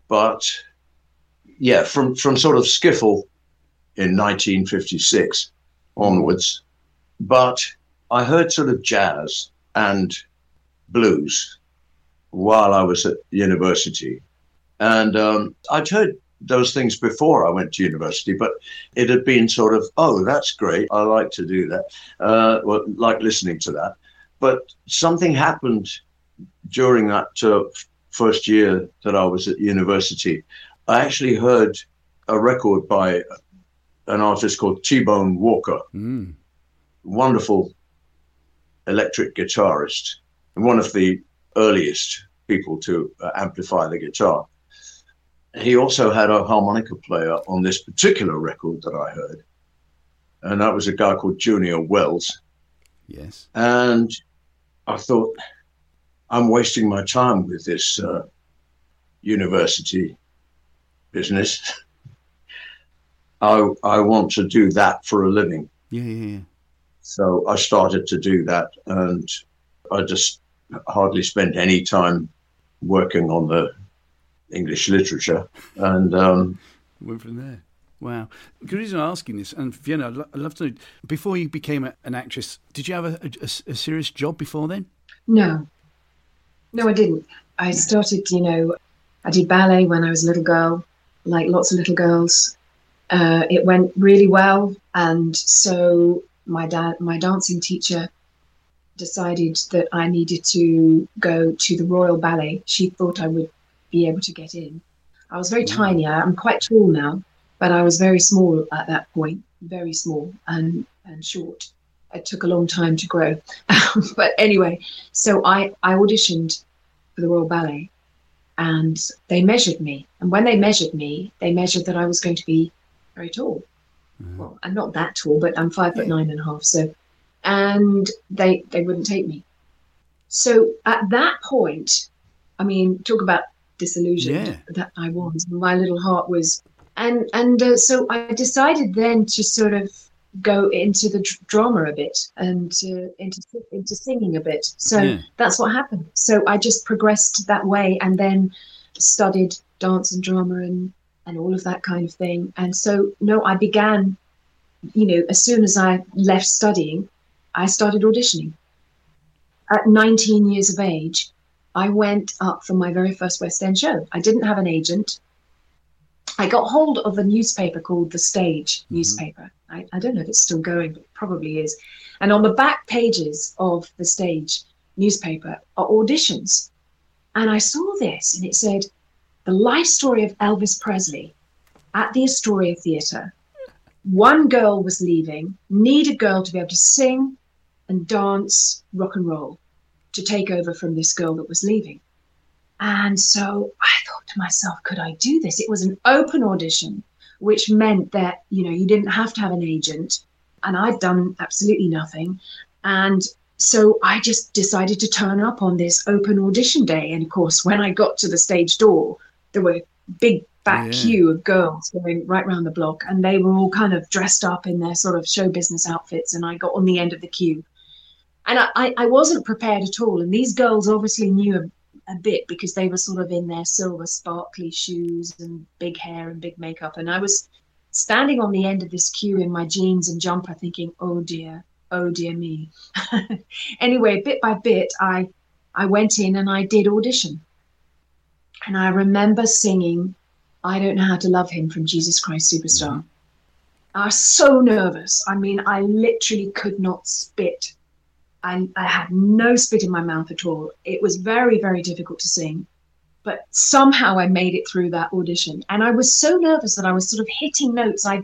but yeah, from from sort of skiffle in 1956 onwards. But I heard sort of jazz and blues while I was at university, and um, I'd heard those things before I went to university, but it had been sort of, oh, that's great. I like to do that. Uh, well, like listening to that but something happened during that uh, first year that I was at university, I actually heard a record by an artist called T Bone Walker, Mm. wonderful electric guitarist, and one of the earliest people to uh, amplify the guitar. He also had a harmonica player on this particular record that I heard, and that was a guy called Junior Wells. Yes. And I thought, I'm wasting my time with this uh, university business. I, I want to do that for a living. Yeah, yeah, yeah. So I started to do that, and I just hardly spent any time working on the English literature. And um, Went from there. Wow. The reason I'm asking this, and Fiona, I'd, lo- I'd love to know, before you became a, an actress, did you have a, a- a serious job before then? No, no, I didn't. I started, you know, I did ballet when I was a little girl, like lots of little girls. Uh, it went really well, and so my dad, my dancing teacher, decided that I needed to go to the Royal Ballet. She thought I would be able to get in. I was very tiny. I'm quite tall now, but I was very small at that point, very small and and short. It took a long time to grow, but anyway, so I I auditioned for the Royal Ballet, and they measured me. And when they measured me, they measured that I was going to be very tall. Mm-hmm. Well, I'm not that tall, but I'm five foot nine and a half. So, and they they wouldn't take me. So at that point, I mean, talk about disillusioned Yeah. that I was. My little heart was, and and uh, so I decided then to sort of go into the dr- drama a bit and uh, into into singing a bit. So Yeah. that's what happened. So I just progressed that way, and then studied dance and drama and and all of that kind of thing. And so no, I began, you know, as soon as I left studying, I started auditioning. At 19 years of age, I went up for my very first West End show. I didn't have an agent. I got hold of a newspaper called The Stage mm-hmm. newspaper. I, I don't know if it's still going, but it probably is. And on the back pages of The Stage newspaper are auditions. And I saw this and it said, The life story of Elvis Presley at the Astoria Theatre. One girl was leaving, need a girl to be able to sing and dance rock and roll to take over from this girl that was leaving. And so I thought to myself, could I do this? It was an open audition, which meant that, you know, you didn't have to have an agent. And I'd done absolutely nothing. And so I just decided to turn up on this open audition day. And of course, when I got to the stage door, there were a big back Yeah. queue of girls going right round the block, and they were all kind of dressed up in their sort of show business outfits. And I got on the end of the queue. And I, I, I wasn't prepared at all. And these girls obviously knew a, bit because they were sort of in their silver sparkly shoes and big hair and big makeup. And I was standing on the end of this queue in my jeans and jumper thinking, oh dear, oh dear me. anyway, bit by bit, I, I went in and I did audition. And I remember singing I Don't Know How to Love Him from Jesus Christ Superstar. Mm-hmm. I was so nervous. I mean, I literally could not spit. I, I had no spit in my mouth at all. It was very, very difficult to sing. But somehow I made it through that audition. And I was so nervous that I was sort of hitting notes I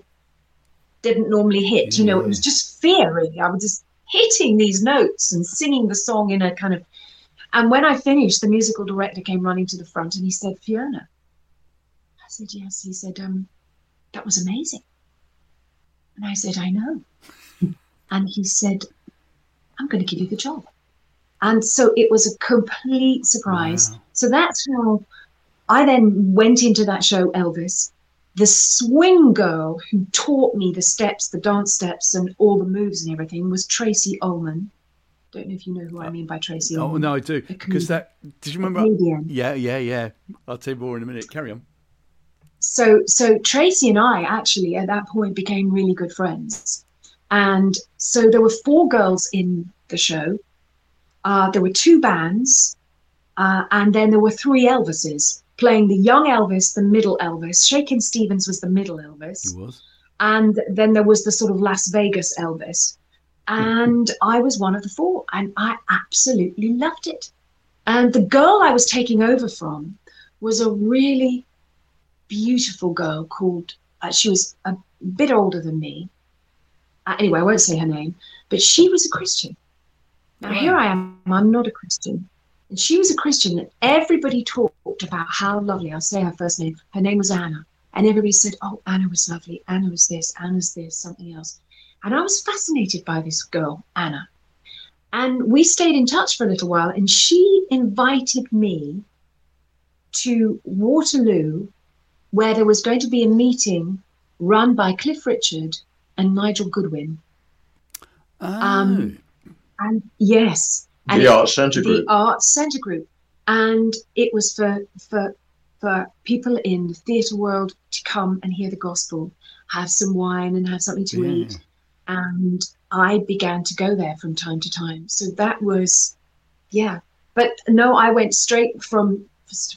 didn't normally hit. You know, it was just fear, really. I was just hitting these notes and singing the song in a kind of. And when I finished, the musical director came running to the front and he said, Fiona. I said, yes. He said, um, that was amazing. And I said, I know. and he said, I'm going to give you the job. And so it was a complete surprise. Wow. So that's how I then went into that show, Elvis. The swing girl who taught me the steps, the dance steps, and all the moves and everything was Tracey Ullman. Don't know if you know who I mean by Tracey Oh, Ullman. no, I do. Because that, did you remember? Comedian. Yeah, yeah, yeah. I'll tell you more in a minute. Carry on. so so Tracey and I actually at that point became really good friends. And so there were four girls in the show. Uh, there were two bands, uh, and then there were three Elvises playing the young Elvis, the middle Elvis. Shakin' Stevens was the middle Elvis, He was. and then there was the sort of Las Vegas Elvis. And I was one of the four, and I absolutely loved it. And the girl I was taking over from was a really beautiful girl called, uh, she was a bit older than me. Uh, anyway, I won't say her name, but she was a Christian. Now, here I am, I'm not a Christian. And she was a Christian, and everybody talked about how lovely, I'll say her first name, her name was Anna. And everybody said, Oh, Anna was lovely, Anna was this, Anna's this, something else. And I was fascinated by this girl, Anna. And we stayed in touch for a little while, and she invited me to Waterloo, where there was going to be a meeting run by Cliff Richard and Nigel Goodwin. Oh. Um, and yes, and the it- Arts Centre Group. the Arts Centre Group, and it was for for for people in the theatre world to come and hear the gospel, have some wine and have something to Yeah. eat, and I began to go there from time to time. So that was, yeah. But no, I went straight from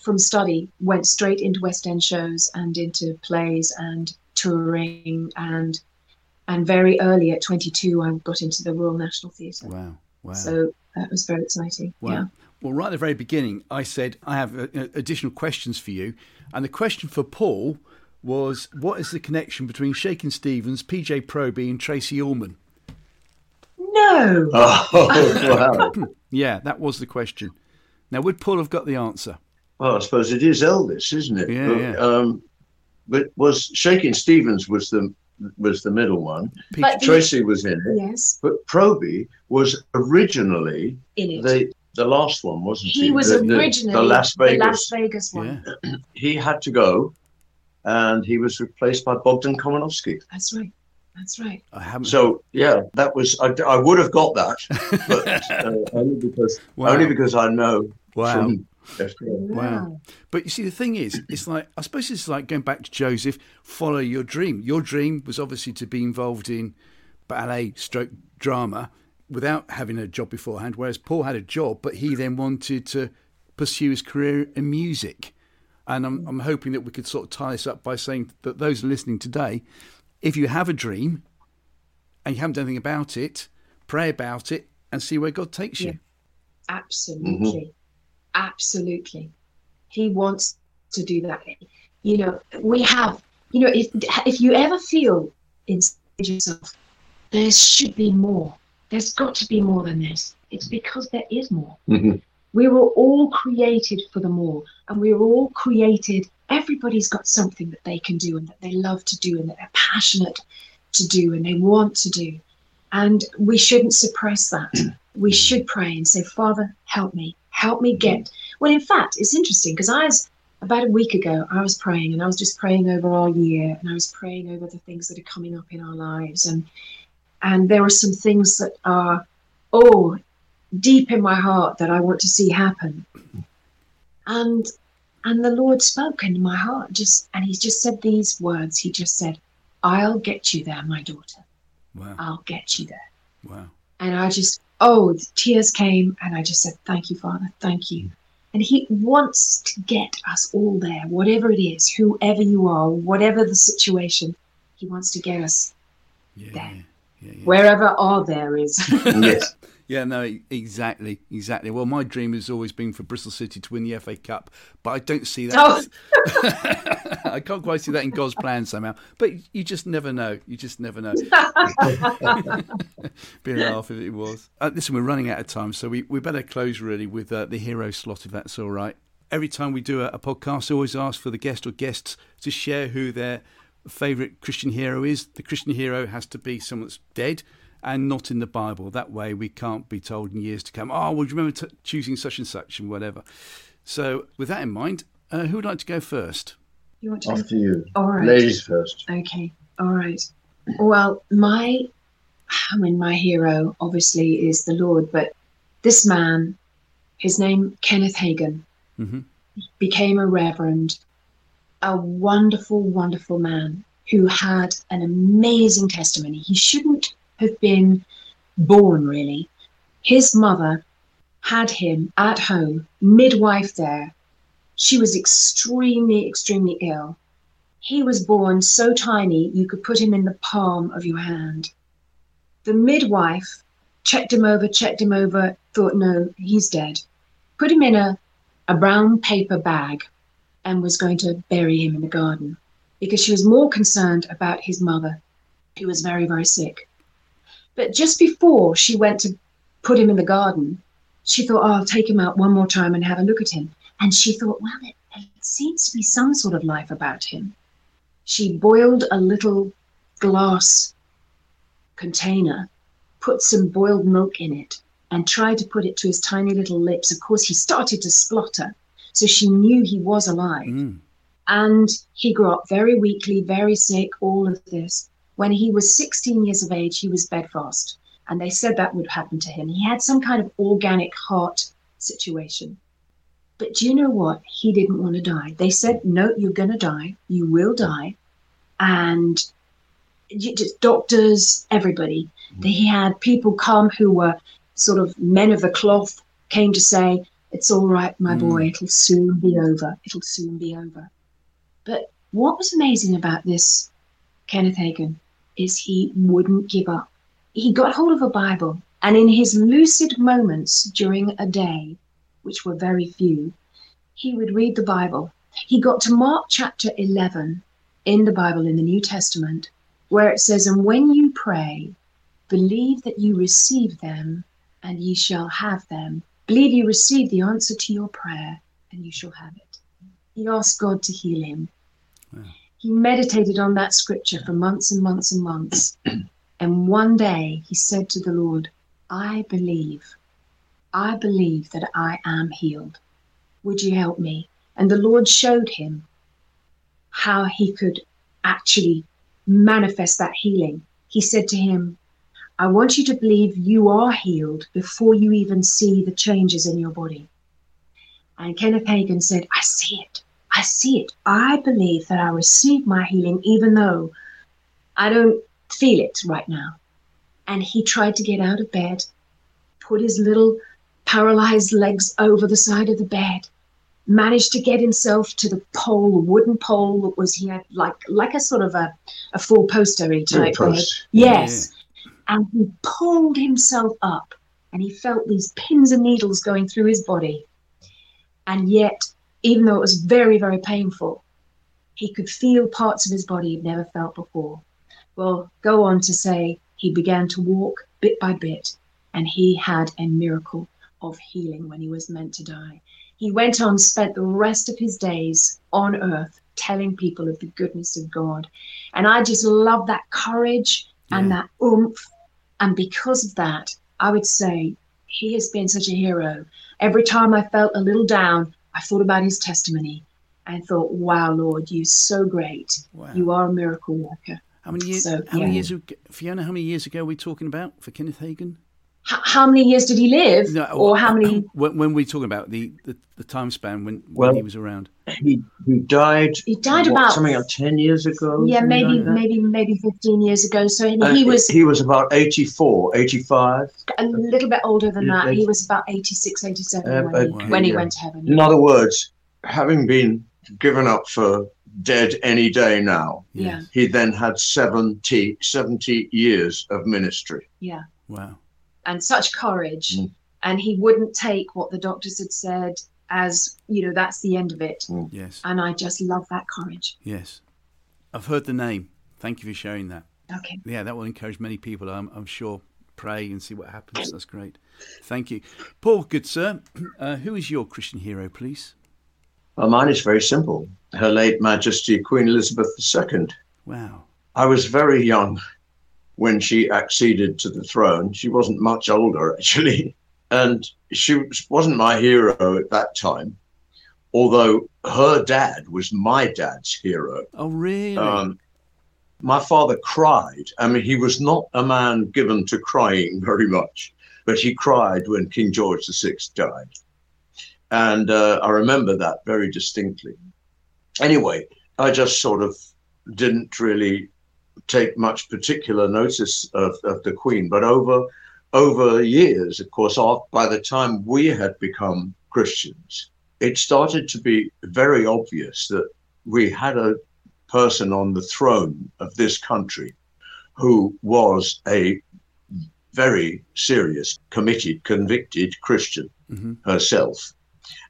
from study, went straight into West End shows and into plays and touring and and very early at 22 I got into the Royal National Theatre. Wow. Wow. So that was very exciting. Wow. Yeah. Well, right at the very beginning, I said I have uh, uh, additional questions for you, and the question for Paul was, "What is the connection between Shakin' Stevens, PJ Proby, and Tracey Ullman?" No. Oh, wow. Yeah, that was the question. Now, would Paul have got the answer? Well, I suppose it is Elvis, isn't it? Yeah, but, yeah. Um, but was Shaking Stevens was the was the middle one. P- But the- Tracey was in it, Yes, but Proby was originally in it. the the last one, wasn't he? he was The- the- originally the, Las Vegas, the Vegas. Las Vegas one. yeah. He had to go, and he was replaced by Bogdan Kominowski. That's right. That's right. I haven't. So yeah, that was I, I would have got that, but uh, only because Wow. only because I know Wow. from FPL. Wow. But you see, the thing is, it's like I suppose it's like going back to Joseph. Follow your dream. Your dream was obviously to be involved in ballet, stroke drama, without having a job beforehand. Whereas Paul had a job, but he then wanted to pursue his career in music. And I'm, I'm hoping that we could sort of tie this up by saying that those listening today, if you have a dream and you haven't done anything about it, pray about it and see where God takes you. Absolutely. Mm-hmm. Absolutely. He wants to do that. You know, we have, you know, if if you ever feel inside yourself, there should be more. There's got to be more than this. It's because there is more. Mhm. We were all created for the more, and we were all created. Everybody's got something that they can do and that they love to do and that they're passionate to do and they want to do. And we shouldn't suppress that. We should pray and say, Father, help me. Help me get. Well, in fact, it's interesting because I was about a week ago, I was praying and I was just praying over our year and I was praying over the things that are coming up in our lives. And and there are some things that are, oh, deep in my heart that I want to see happen. And and the Lord spoke into my heart just and he just said these words. He just said, I'll get you there, my daughter. Wow. I'll get you there. Wow. And I just, oh, the tears came, and I just said, Thank you, Father, thank you. And He wants to get us all there, whatever it is, whoever you are, whatever the situation, He wants to get us Yeah. There. Yeah. yeah. wherever our there is. yes. Yeah, no, exactly, exactly. Well, my dream has always been for Bristol City to win the FA Cup, but I don't see that. Oh. I can't quite see that in God's plan somehow. But you just never know. You just never know. Be a laugh if it was. Uh, listen, we're running out of time, so we, we better close really with uh, the hero slot, if that's all right. Every time we do a, a podcast, I always ask for the guest or guests to share who their favourite Christian hero is. The Christian hero has to be someone that's dead and not in the Bible. That way, we can't be told in years to come, oh, well, you remember t- choosing such and such and whatever. So, with that in mind, uh, who would like to go first? you want to? After you, All right. ladies first. Okay. All right. Well, my, I mean, my hero obviously is the Lord, but this man, his name Kenneth Hagin, hmm became a reverend, a wonderful, wonderful man who had an amazing testimony. He shouldn't have been born, really. His mother had him at home, midwife there. She was extremely, extremely ill. He was born so tiny you could put him in the palm of your hand. The midwife checked him over, checked him over, thought, no, he's dead put him in a, a brown paper bag and was going to bury him in the garden because she was more concerned about his mother, who was very, very sick. But just before she went to put him in the garden, she thought, oh, I'll take him out one more time and have a look at him. And she thought, well, it, it seems to be some sort of life about him. She boiled a little glass container, put some boiled milk in it, and tried to put it to his tiny little lips. Of course, he started to splutter. So she knew he was alive. Mm. And he grew up very weakly, very sick, all of this. When he was 16 years of age, he was bedfast. And they said that would happen to him. He had some kind of organic heart situation. But do you know what? He didn't want to die. They said, no, you're going to die. You will die. And doctors, everybody. Mm-hmm. He had people come who were sort of men of the cloth, came to say, It's all right, my mm. boy, it'll soon be over. It'll soon be over. But what was amazing about this Kenneth Hagin is he wouldn't give up. He got hold of a Bible, and in his lucid moments during a day, which were very few, he would read the Bible. He got to Mark chapter 11 in the Bible in the New Testament, where it says, And when you pray, believe that you receive them, and ye shall have them. Believe you receive the answer to your prayer, and you shall have it. He asked God to heal him. Wow. He meditated on that scripture for months and months and months. and one day he said to the Lord, I believe. I believe that I am healed. Would you help me? And the Lord showed him how he could actually manifest that healing. He said to him, I want you to believe you are healed before you even see the changes in your body. And Kenneth Hagin said, I see it. I see it. I believe that I receive my healing even though I don't feel it right now. And he tried to get out of bed, put his little paralyzed legs over the side of the bed, managed to get himself to the pole, wooden pole that was he had like like a sort of a, a four postery type. Yes. Yeah. And he pulled himself up and he felt these pins and needles going through his body. And yet, even though it was very, very painful, he could feel parts of his body he'd never felt before. Well, go on to say he began to walk bit by bit, and he had a miracle of healing when he was meant to die. He went on, spent the rest of his days on earth telling people of the goodness of God. And I just love that courage and yeah. that oomph. And because of that, I would say he has been such a hero. Every time I felt a little down, I thought about his testimony and thought, wow, Lord, you're so great. Wow. You are a miracle worker. How many years? So, how yeah. many years? Ago, Fiona, how many years ago are we talking about for Kenneth Hagin? H- how many years did he live, no, or how many? When, when we talking about the, the, the time span when, well, when he was around, he he died. He died what, about something like ten years ago. Yeah, maybe like maybe maybe fifteen years ago. So he, uh, he was he was about 84, 85. A little bit older than that. He was about 86, 87 uh, when, he, when he went to heaven. In other words, having been given up for dead any day now. Yeah. He then had 70, 70 years of ministry. Yeah. Wow. And such courage. Mm. And he wouldn't take what the doctors had said as, you know, that's the end of it. Mm. Yes. And I just love that courage. Yes. I've heard the name. Thank you for sharing that. Okay. Yeah, that will encourage many people, I'm, I'm sure. Pray and see what happens. That's great. Thank you. Paul, good sir, uh, who is your Christian hero, please? Well, mine is very simple. Her late Majesty Queen Elizabeth II. Wow. I was very young when she acceded to the throne. She wasn't much older, actually. And she wasn't my hero at that time, although her dad was my dad's hero. Oh, really? Um, my father cried. I mean, he was not a man given to crying very much, but he cried when King George VI died. And uh, I remember that very distinctly. Anyway, I just sort of didn't really take much particular notice of, of the Queen. But over over years, of course, by the time we had become Christians, it started to be very obvious that we had a person on the throne of this country who was a very serious, committed, convicted Christian mm-hmm. herself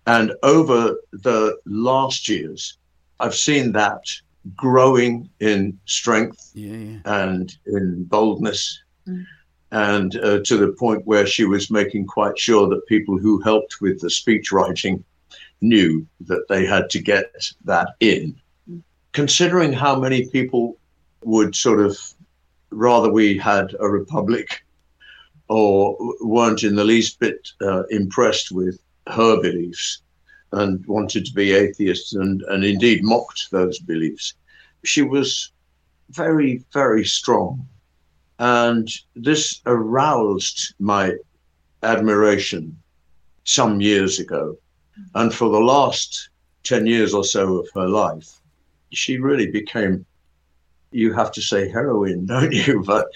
And over the last years, I've seen that growing in strength Yeah, yeah. and in boldness, Mm. and uh, to the point where she was making quite sure that people who helped with the speech writing knew that they had to get that in. Mm. Considering how many people would sort of rather we had a republic or weren't in the least bit uh, impressed with her beliefs and wanted to be atheists and, and indeed mocked those beliefs. She was very, very strong. And this aroused my admiration some years ago. And for the last 10 years or so of her life, she really became, you have to say heroine, don't you? But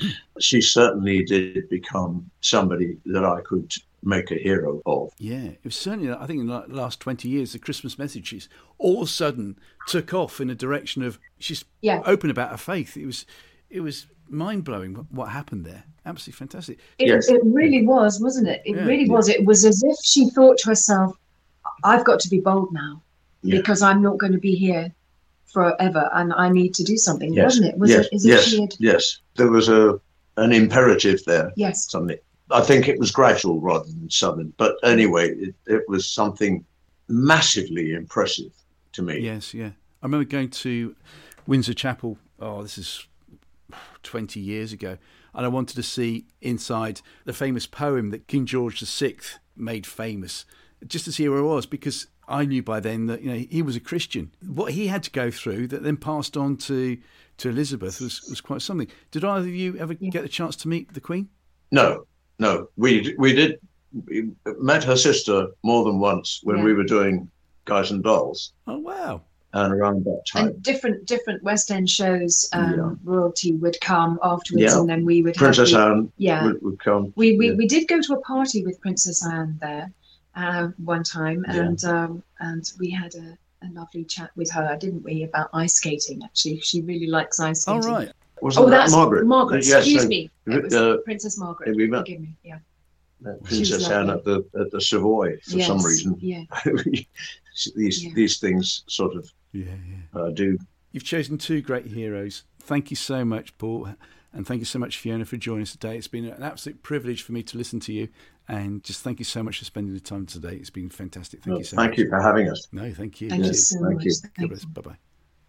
she certainly did become somebody that I could make a hero of. Yeah, it was certainly, I think, in the last 20 years, the Christmas messages all of a sudden took off in a direction of she's Yeah. open about her faith. It was, it was mind blowing what, what happened there. Absolutely fantastic. It, Yes. it really was, wasn't it? It Yeah. really was. It was as if she thought to herself, I've got to be bold now Yeah. because I'm not going to be here forever and I need to do something, Yes. wasn't it? Was yes, it yes, she had. yes. There was a an imperative there. Yes. Something. I think it was gradual rather than sudden. But anyway, it, it was something massively impressive to me. Yes, yeah. I remember going to Windsor Chapel. Oh, this is 20 years ago. And I wanted to see inside the famous poem that King George VI made famous, just to see where it was, because I knew by then that you know he was a Christian. What he had to go through that then passed on to to Elizabeth was, was quite something. Did either of you ever get the chance to meet the Queen? No, no. We we did we met her sister more than once when Yeah. we were doing Guys and Dolls, Oh wow! and around that time, And different different West End shows, um, Yeah. royalty would come afterwards, Yeah. and then we would Princess have the- Anne Yeah, would, would come. we, we, yeah. we did go to a party with Princess Anne there uh, one time, Yeah. and um, and we had a, a lovely chat with her, didn't we, about ice skating? Actually, she really likes ice All skating. right. Wasn't Oh, that that's Margaret? Margaret. Yes, excuse uh, me. It was uh, Princess Margaret. we met- Forgive me. Yeah. Princess Anne at the at the Savoy for some reason. Yeah. these Yeah. these things sort of Yeah, yeah. uh, do. You've chosen two great heroes. Thank you so much, Paul. And thank you so much, Fiona, for joining us today. It's been an absolute privilege for me to listen to you. And just thank you so much for spending the time today. It's been fantastic. Thank Well, you so thank much. Thank you for having us. No, thank you. Thank you so thank much. you. God bless. Bye bye.